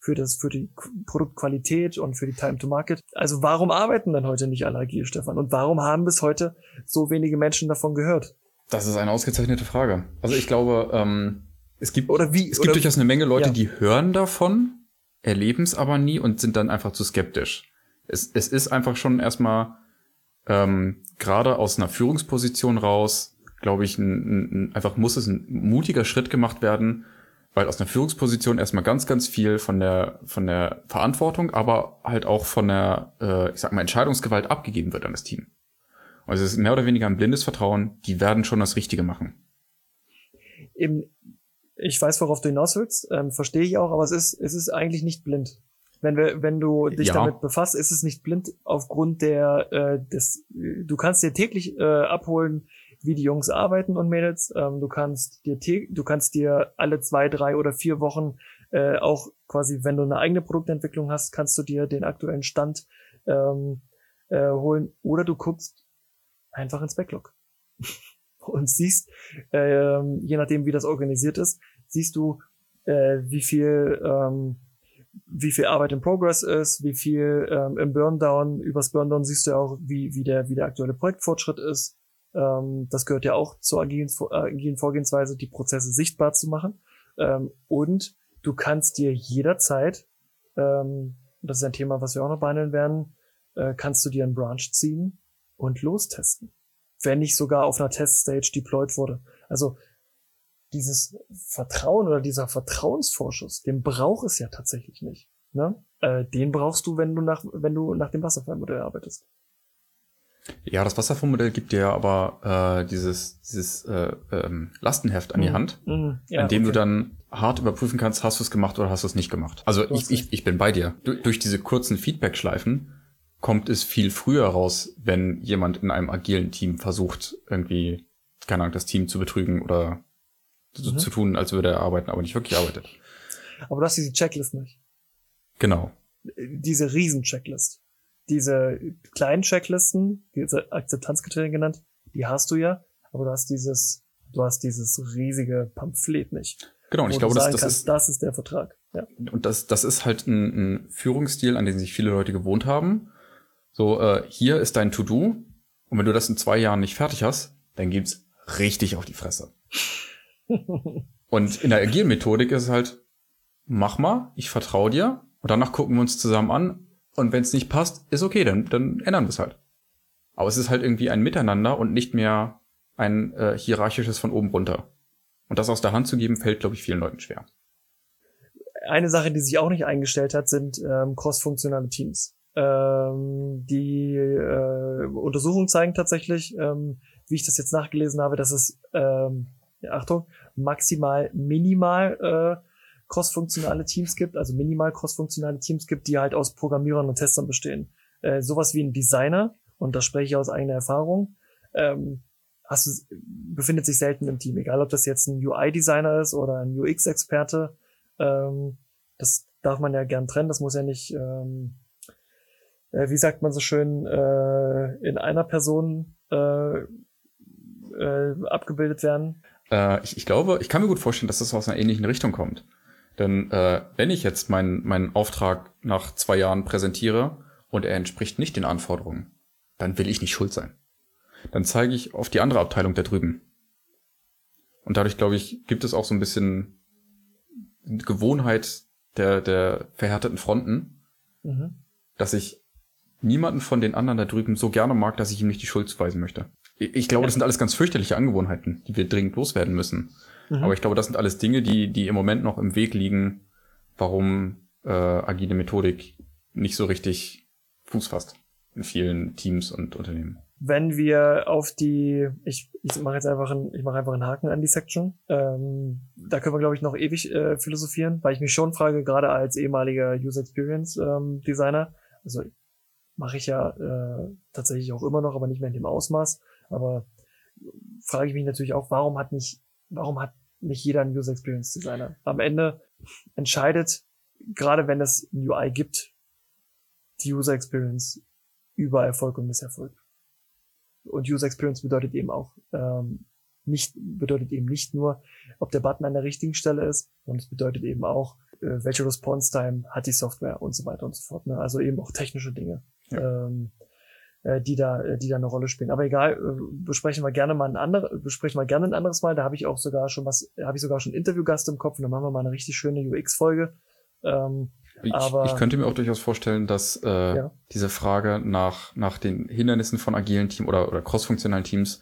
für das für die Produktqualität und für die Time to Market. Also warum arbeiten dann heute nicht alle agil, Stefan? Und warum haben bis heute so wenige Menschen davon gehört? Das ist eine ausgezeichnete Frage. Also ich glaube, ähm, es gibt Oder wie? es gibt durchaus eine Menge Leute, ja. die hören davon, erleben es aber nie und sind dann einfach zu skeptisch. Es, es ist einfach schon erstmal ähm, gerade aus einer Führungsposition raus, glaube ich, ein, ein, einfach muss es ein mutiger Schritt gemacht werden, weil aus einer Führungsposition erstmal ganz, ganz viel von der von der Verantwortung, aber halt auch von der, äh, ich sag mal, Entscheidungsgewalt abgegeben wird an das Team. Also es ist mehr oder weniger ein blindes Vertrauen, die werden schon das Richtige machen. Eben, ich weiß, worauf du hinaus willst, ähm, verstehe ich auch, aber es ist, es ist eigentlich nicht blind. Wenn wir, wenn du dich Ja. damit befasst, ist es nicht blind aufgrund der, äh, des, du kannst dir täglich äh, abholen, wie die Jungs arbeiten und Mädels. Ähm, du kannst dir, du kannst dir alle zwei, drei oder vier Wochen äh, auch quasi, wenn du eine eigene Produktentwicklung hast, kannst du dir den aktuellen Stand ähm, äh, holen oder du guckst einfach ins Backlog und siehst, ähm, je nachdem wie das organisiert ist, siehst du, äh, wie viel ähm, wie viel Arbeit in Progress ist, wie viel ähm, im Burndown, übers Burndown siehst du ja auch, wie, wie, der, wie der aktuelle Projektfortschritt ist. Ähm, das gehört ja auch zur agilen, äh, agilen Vorgehensweise, die Prozesse sichtbar zu machen. Ähm, und du kannst dir jederzeit, ähm, das ist ein Thema, was wir auch noch behandeln werden, äh, kannst du dir einen Branch ziehen und lostesten. Wenn nicht sogar auf einer Teststage deployed wurde. Also dieses Vertrauen oder dieser Vertrauensvorschuss, den braucht es ja tatsächlich nicht. Ne? Äh, den brauchst du, wenn du nach, wenn du nach dem Wasserfallmodell arbeitest. Ja, das Wasserfondsmodell gibt dir ja aber äh, dieses, dieses äh, ähm, Lastenheft an die Mhm. Hand, Mhm, ja, an dem du okay. dann hart überprüfen kannst, hast du es gemacht oder hast du es nicht gemacht. Also Du ich, ich, ich bin bei dir. Du, durch diese kurzen Feedback-Schleifen kommt es viel früher raus, wenn jemand in einem agilen Team versucht, irgendwie, keine Ahnung, das Team zu betrügen oder so Mhm. zu tun, als würde er arbeiten, aber nicht wirklich arbeitet. Aber du hast diese Checklist nicht. Genau. Diese Riesen-Checklist. Diese kleinen Checklisten, diese Akzeptanzkriterien genannt, die hast du ja, aber du hast dieses, du hast dieses riesige Pamphlet nicht. Genau, und ich glaube, das, das kannst, ist, das ist der Vertrag. Ja. Und das, das ist halt ein, ein Führungsstil, an den sich viele Leute gewohnt haben. So, äh, hier ist dein To-Do. Und wenn du das in zwei Jahren nicht fertig hast, dann gibt's richtig auf die Fresse. Und in der agilen Methodik ist es halt, mach mal, ich vertraue dir. Und danach gucken wir uns zusammen an. Und wenn es nicht passt, ist okay, dann, dann ändern wir es halt. Aber es ist halt irgendwie ein Miteinander und nicht mehr ein äh, hierarchisches von oben runter. Und das aus der Hand zu geben, fällt, glaube ich, vielen Leuten schwer. Eine Sache, die sich auch nicht eingestellt hat, sind ähm, cross-funktionale Teams. Ähm, die äh, Untersuchungen zeigen tatsächlich, ähm, wie ich das jetzt nachgelesen habe, dass es, ähm, Achtung, maximal minimal crossfunktionale Teams gibt, also minimal crossfunktionale Teams gibt, die halt aus Programmierern und Testern bestehen. Äh, sowas wie ein Designer, und da spreche ich aus eigener Erfahrung, ähm, hast du, befindet sich selten im Team, egal ob das jetzt ein UI-Designer ist oder ein UX-Experte. Ähm, das darf man ja gern trennen, das muss ja nicht, ähm, äh, wie sagt man so schön, äh, in einer Person äh, äh, abgebildet werden. Äh, ich, ich glaube, ich kann mir gut vorstellen, dass das aus einer ähnlichen Richtung kommt. Denn äh, wenn ich jetzt meinen meinen Auftrag nach zwei Jahren präsentiere und er entspricht nicht den Anforderungen, dann will ich nicht schuld sein. Dann zeige ich auf die andere Abteilung da drüben. Und dadurch, glaube ich, gibt es auch so ein bisschen Gewohnheit der, der verhärteten Fronten, mhm. dass ich niemanden von den anderen da drüben so gerne mag, dass ich ihm nicht die Schuld zuweisen möchte. Ich glaube, das sind alles ganz fürchterliche Angewohnheiten, die wir dringend loswerden müssen. Mhm. Aber ich glaube, das sind alles Dinge, die, die im Moment noch im Weg liegen, warum äh, agile Methodik nicht so richtig Fuß fasst in vielen Teams und Unternehmen. Wenn wir auf die, ich, ich mache jetzt einfach einen, ich mache einfach einen Haken an die Section. Ähm, da können wir, glaube ich, noch ewig äh, philosophieren, weil ich mich schon frage, gerade als ehemaliger User Experience ähm, Designer, also mache ich ja äh, tatsächlich auch immer noch, aber nicht mehr in dem Ausmaß. Aber frage ich mich natürlich auch, warum hat nicht, warum hat nicht jeder einen User Experience Designer? Am Ende entscheidet, gerade wenn es ein UI gibt, die User Experience über Erfolg und Misserfolg. Und User Experience bedeutet eben auch ähm, nicht bedeutet eben nicht nur, ob der Button an der richtigen Stelle ist, und es bedeutet eben auch, äh, welche Response Time hat die Software und so weiter und so fort. Ne? Also eben auch technische Dinge. Ja. Ähm, äh, die da, äh, die da eine Rolle spielen. Aber egal, äh, besprechen wir gerne mal ein anderes, besprechen wir gerne ein anderes Mal. Da habe ich auch sogar schon was, habe ich sogar schon Interviewgast im Kopf und dann machen wir mal eine richtig schöne UX-Folge. Ähm, ich, aber, ich könnte mir auch durchaus vorstellen, dass äh, ja. diese Frage nach, nach den Hindernissen von agilen Teams oder, oder crossfunktionalen Teams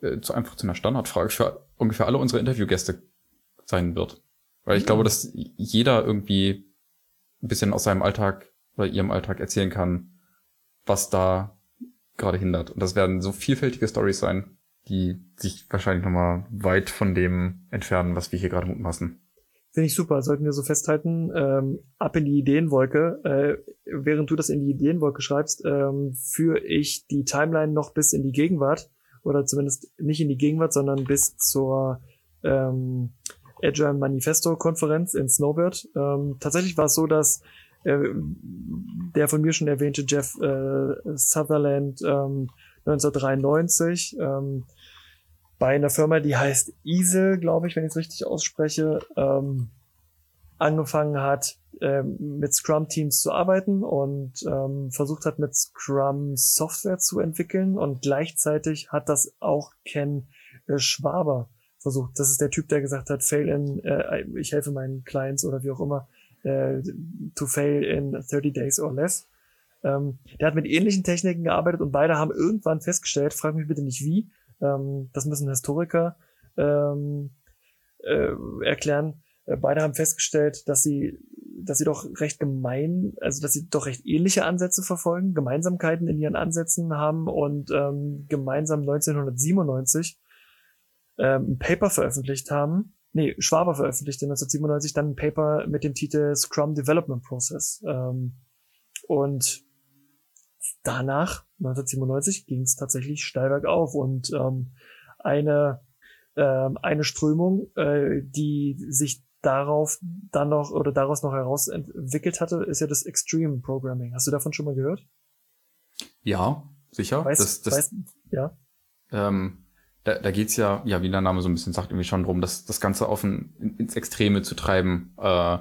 äh, zu einfach zu einer Standardfrage für ungefähr alle unsere Interviewgäste sein wird. Weil ich mhm. glaube, dass jeder irgendwie ein bisschen aus seinem Alltag oder ihrem Alltag erzählen kann, was da gerade hindert. Und das werden so vielfältige Stories sein, die sich wahrscheinlich nochmal weit von dem entfernen, was wir hier gerade mutmaßen. Finde ich super, sollten wir so festhalten. Ähm, ab in die Ideenwolke. Äh, während du das in die Ideenwolke schreibst, ähm, führe ich die Timeline noch bis in die Gegenwart. Oder zumindest nicht in die Gegenwart, sondern bis zur ähm, Agile Manifesto Konferenz in Snowbird. Ähm, tatsächlich war es so, dass der von mir schon erwähnte Jeff äh, Sutherland ähm, 1993 ähm, bei einer Firma, die heißt Easel, glaube ich, wenn ich es richtig ausspreche, ähm, angefangen hat, ähm, mit Scrum-Teams zu arbeiten und ähm, versucht hat, mit Scrum Software zu entwickeln und gleichzeitig hat das auch Ken äh, Schwaber versucht. Das ist der Typ, der gesagt hat, fail in, äh, ich helfe meinen Clients oder wie auch immer, äh, to fail in 30 days or less. Ähm, der hat mit ähnlichen Techniken gearbeitet und beide haben irgendwann festgestellt, frag mich bitte nicht wie, ähm, das müssen Historiker ähm, äh, erklären, äh, beide haben festgestellt, dass sie dass sie doch recht gemein, also dass sie doch recht ähnliche Ansätze verfolgen, Gemeinsamkeiten in ihren Ansätzen haben und ähm, gemeinsam 1997 ähm, ein Paper veröffentlicht haben, nee, Schwaber veröffentlichte 1997 dann ein Paper mit dem Titel Scrum Development Process. Ähm, und danach, 1997, ging es tatsächlich steil bergauf und ähm, eine, ähm, eine Strömung, äh, die sich darauf dann noch oder daraus noch heraus entwickelt hatte, ist ja das Extreme Programming. Hast du davon schon mal gehört? Ja, sicher. Weißt, das, das, weißt, ja. Ähm, da, da geht ja, ja, wie der Name so ein bisschen sagt, irgendwie schon drum, das, das Ganze auf ein, ins Extreme zu treiben, äh,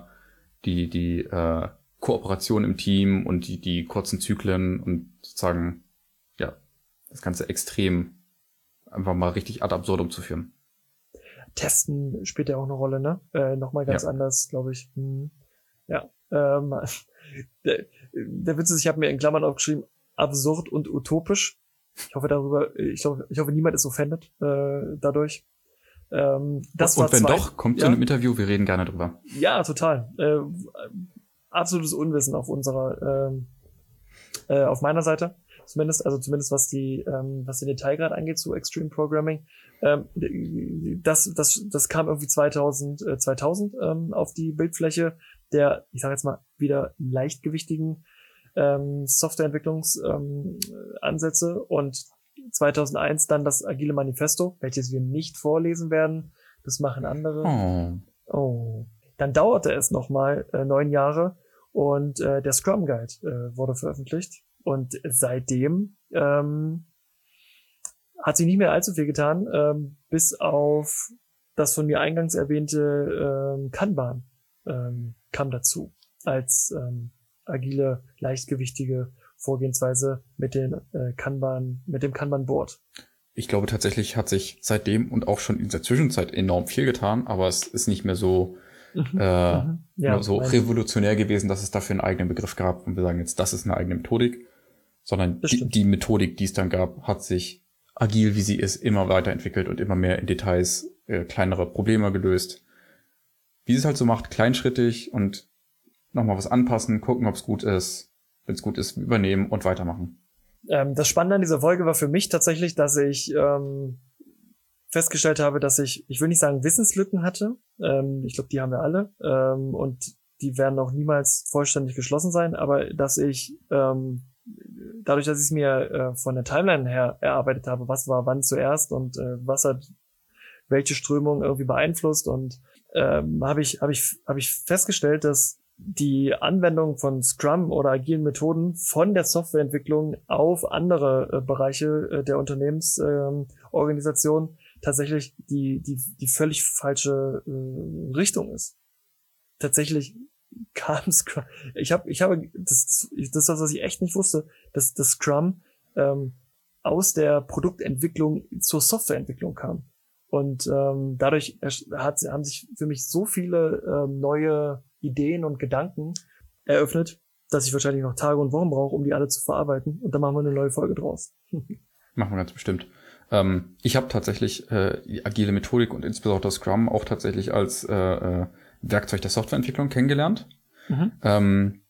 die, die äh, Kooperation im Team und die, die kurzen Zyklen und sozusagen, ja, das Ganze extrem einfach mal richtig ad absurdum zu führen. Testen spielt ja auch eine Rolle, ne? Äh, Nochmal ganz ja. anders, glaube ich. Hm. Ja. Ähm, der, der Witz ist, ich habe mir in Klammern aufgeschrieben, absurd und utopisch. Ich hoffe darüber, ich hoffe, ich hoffe niemand ist offended äh, dadurch. Ähm, das und war wenn zwei, doch, kommt ja. zu einem Interview, wir reden gerne drüber. Ja, total. Äh, absolutes Unwissen auf unserer, äh, äh, auf meiner Seite. zumindest, also zumindest was die, ähm, was den Detailgrad angeht zu Extreme Programming. Ähm, das, das, das kam irgendwie 2000, äh, 2000 ähm, auf die Bildfläche der, ich sage jetzt mal wieder leichtgewichtigen ähm, Softwareentwicklungsansätze ähm, und 2001 dann das Agile Manifesto, welches wir nicht vorlesen werden. Das machen andere. Oh. oh. Dann dauerte es nochmal äh, neun Jahre und äh, der Scrum Guide äh, wurde veröffentlicht. Und seitdem ähm, hat sich nicht mehr allzu viel getan, ähm, bis auf das von mir eingangs erwähnte ähm, Kanban ähm, kam dazu als ähm, agile, leichtgewichtige Vorgehensweise mit den äh, Kanban, mit dem Kanban-Board. Ich glaube tatsächlich hat sich seitdem und auch schon in der Zwischenzeit enorm viel getan, aber es ist nicht mehr so mhm. äh, mhm. Ja, so revolutionär gewesen, dass es dafür einen eigenen Begriff gab und wir sagen jetzt, das ist eine eigene Methodik, sondern die, die, Methodik, die es dann gab, hat sich agil, wie sie ist, immer weiterentwickelt und immer mehr in Details äh, kleinere Probleme gelöst. Wie es halt so macht, kleinschrittig und nochmal was anpassen, gucken, ob es gut ist, wenn es gut ist, übernehmen und weitermachen. Ähm, das Spannende an dieser Folge war für mich tatsächlich, dass ich ähm, festgestellt habe, dass ich, ich will nicht sagen Wissenslücken hatte. Ähm, ich glaube, die haben wir alle. Ähm, und die werden auch niemals vollständig geschlossen sein, aber dass ich ähm, dadurch, dass ich es mir äh, von der Timeline her erarbeitet habe, was war wann zuerst und äh, was hat welche Strömung irgendwie beeinflusst und ähm, habe ich habe ich habe ich festgestellt, dass die Anwendung von Scrum oder agilen Methoden von der Softwareentwicklung auf andere äh, Bereiche äh, der Unternehmensorganisation ähm, tatsächlich die, die, die völlig falsche äh, Richtung ist. Tatsächlich kam Scrum. Ich habe, ich habe, das, das was ich echt nicht wusste, dass das Scrum ähm, aus der Produktentwicklung zur Softwareentwicklung kam. Und ähm, dadurch hat, haben sich für mich so viele ähm, neue Ideen und Gedanken eröffnet, dass ich wahrscheinlich noch Tage und Wochen brauche, um die alle zu verarbeiten. Und dann machen wir eine neue Folge draus. machen wir ganz bestimmt. Ähm, ich habe tatsächlich äh, die agile Methodik und insbesondere Scrum auch tatsächlich als äh, äh, Werkzeug der Softwareentwicklung kennengelernt. Mhm. Ähm,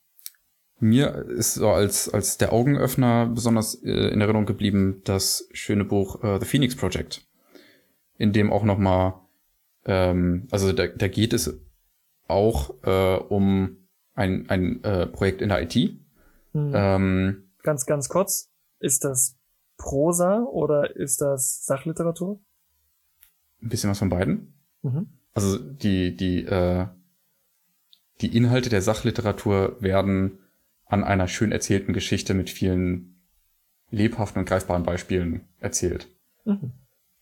mir ist so als, als der Augenöffner besonders äh, in Erinnerung geblieben das schöne Buch äh, The Phoenix Project, in dem auch nochmal, ähm, also da, da geht es auch äh, um ein, ein äh, Projekt in der IT. Mhm. Ähm, ganz, ganz kurz, ist das Prosa oder ist das Sachliteratur? Ein bisschen was von beiden. Mhm. Also die, die, äh, die Inhalte der Sachliteratur werden an einer schön erzählten Geschichte mit vielen lebhaften und greifbaren Beispielen erzählt. Mhm.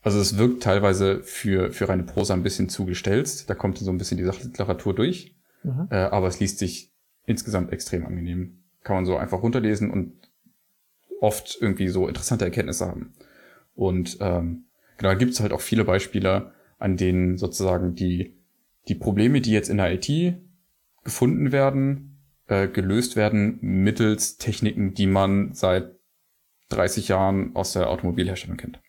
Also es wirkt teilweise für, für reine Prosa ein bisschen zugestellt. Da kommt so ein bisschen die Sachliteratur durch. Mhm. Äh, aber es liest sich insgesamt extrem angenehm. Kann man so einfach runterlesen und oft irgendwie so interessante Erkenntnisse haben. Und ähm, genau, da gibt es halt auch viele Beispiele, an denen sozusagen die, die Probleme, die jetzt in der IT gefunden werden, äh, gelöst werden mittels Techniken, die man seit 30 Jahren aus der Automobilherstellung kennt.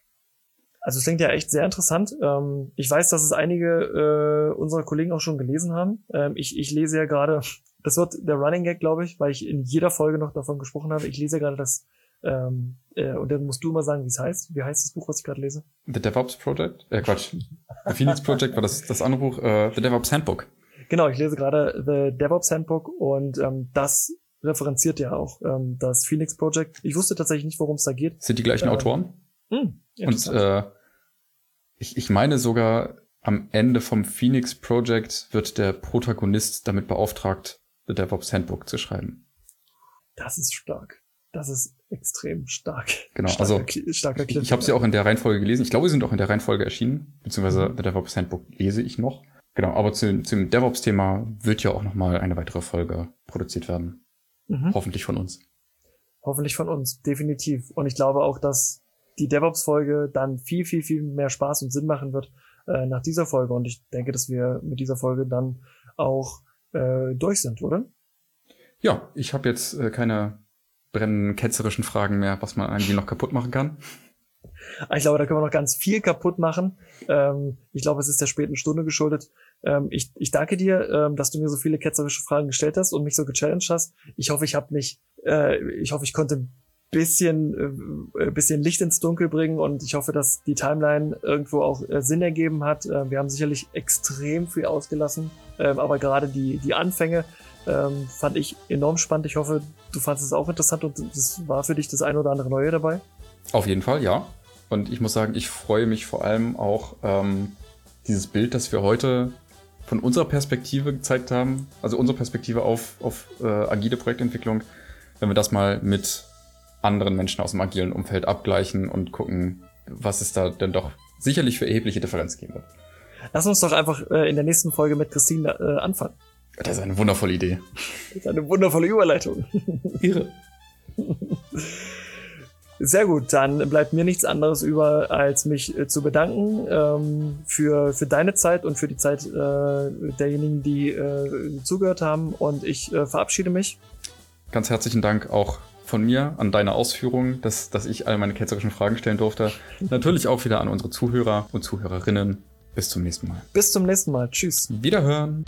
Also es klingt ja echt sehr interessant. Ähm, ich weiß, dass es einige äh, unserer Kollegen auch schon gelesen haben. Ähm, ich, ich lese ja gerade, das wird der Running Gag, glaube ich, weil ich in jeder Folge noch davon gesprochen habe. Ich lese ja gerade das, ähm, äh, und dann musst du mal sagen, wie es heißt. Wie heißt das Buch, was ich gerade lese? The DevOps Project? Äh, Quatsch. The Phoenix Project war das, das andere Buch, äh, The DevOps Handbook. Genau, ich lese gerade The DevOps Handbook und ähm, das referenziert ja auch ähm, das Phoenix Project. Ich wusste tatsächlich nicht, worum es da geht. Sind die gleichen ähm, Autoren? Hm, und äh, ich, ich meine sogar, am Ende vom Phoenix Project wird der Protagonist damit beauftragt, The DevOps Handbook zu schreiben. Das ist stark. Das ist extrem stark. Genau, starker, also starker ich, ich habe sie auch in der Reihenfolge gelesen. Ich glaube, sie sind auch in der Reihenfolge erschienen, beziehungsweise mhm. The DevOps Handbook lese ich noch. Genau, aber zu, zum DevOps-Thema wird ja auch nochmal eine weitere Folge produziert werden. Mhm. Hoffentlich von uns. Hoffentlich von uns, definitiv. Und ich glaube auch, dass die DevOps-Folge dann viel, viel, viel mehr Spaß und Sinn machen wird äh, nach dieser Folge. Und ich denke, dass wir mit dieser Folge dann auch äh, durch sind, oder? Ja, ich habe jetzt äh, keine brennenden ketzerischen Fragen mehr, was man eigentlich noch kaputt machen kann. Ich glaube, da können wir noch ganz viel kaputt machen. Ähm, ich glaube, es ist der späten Stunde geschuldet. Ähm, ich, ich danke dir, ähm, dass du mir so viele ketzerische Fragen gestellt hast und mich so gechallenged hast. Ich hoffe, ich habe nicht, äh, ich hoffe, ich konnte bisschen, äh, bisschen Licht ins Dunkel bringen und ich hoffe, dass die Timeline irgendwo auch äh, Sinn ergeben hat. Äh, wir haben sicherlich extrem viel ausgelassen, ähm, aber gerade die, die Anfänge ähm, fand ich enorm spannend. Ich hoffe, du fandest es auch interessant und es war für dich das ein oder andere Neue dabei. Auf jeden Fall, ja. Und ich muss sagen, ich freue mich vor allem auch ähm, dieses Bild, das wir heute von unserer Perspektive gezeigt haben, also unsere Perspektive auf, auf äh, agile Projektentwicklung, wenn wir das mal mit anderen Menschen aus dem agilen Umfeld abgleichen und gucken, was es da denn doch sicherlich für erhebliche Differenzen geben wird. Lass uns doch einfach äh, in der nächsten Folge mit Christine äh, anfangen. Das ist eine wundervolle Idee. Das ist eine wundervolle Überleitung. Irre. Sehr gut, dann bleibt mir nichts anderes über, als mich äh, zu bedanken ähm, für, für deine Zeit und für die Zeit äh, derjenigen, die äh, zugehört haben. Und ich äh, verabschiede mich. Ganz herzlichen Dank auch von mir an deine Ausführungen, dass, dass ich all meine ketzerischen Fragen stellen durfte. Natürlich auch wieder an unsere Zuhörer und Zuhörerinnen. Bis zum nächsten Mal. Bis zum nächsten Mal. Tschüss. Wiederhören.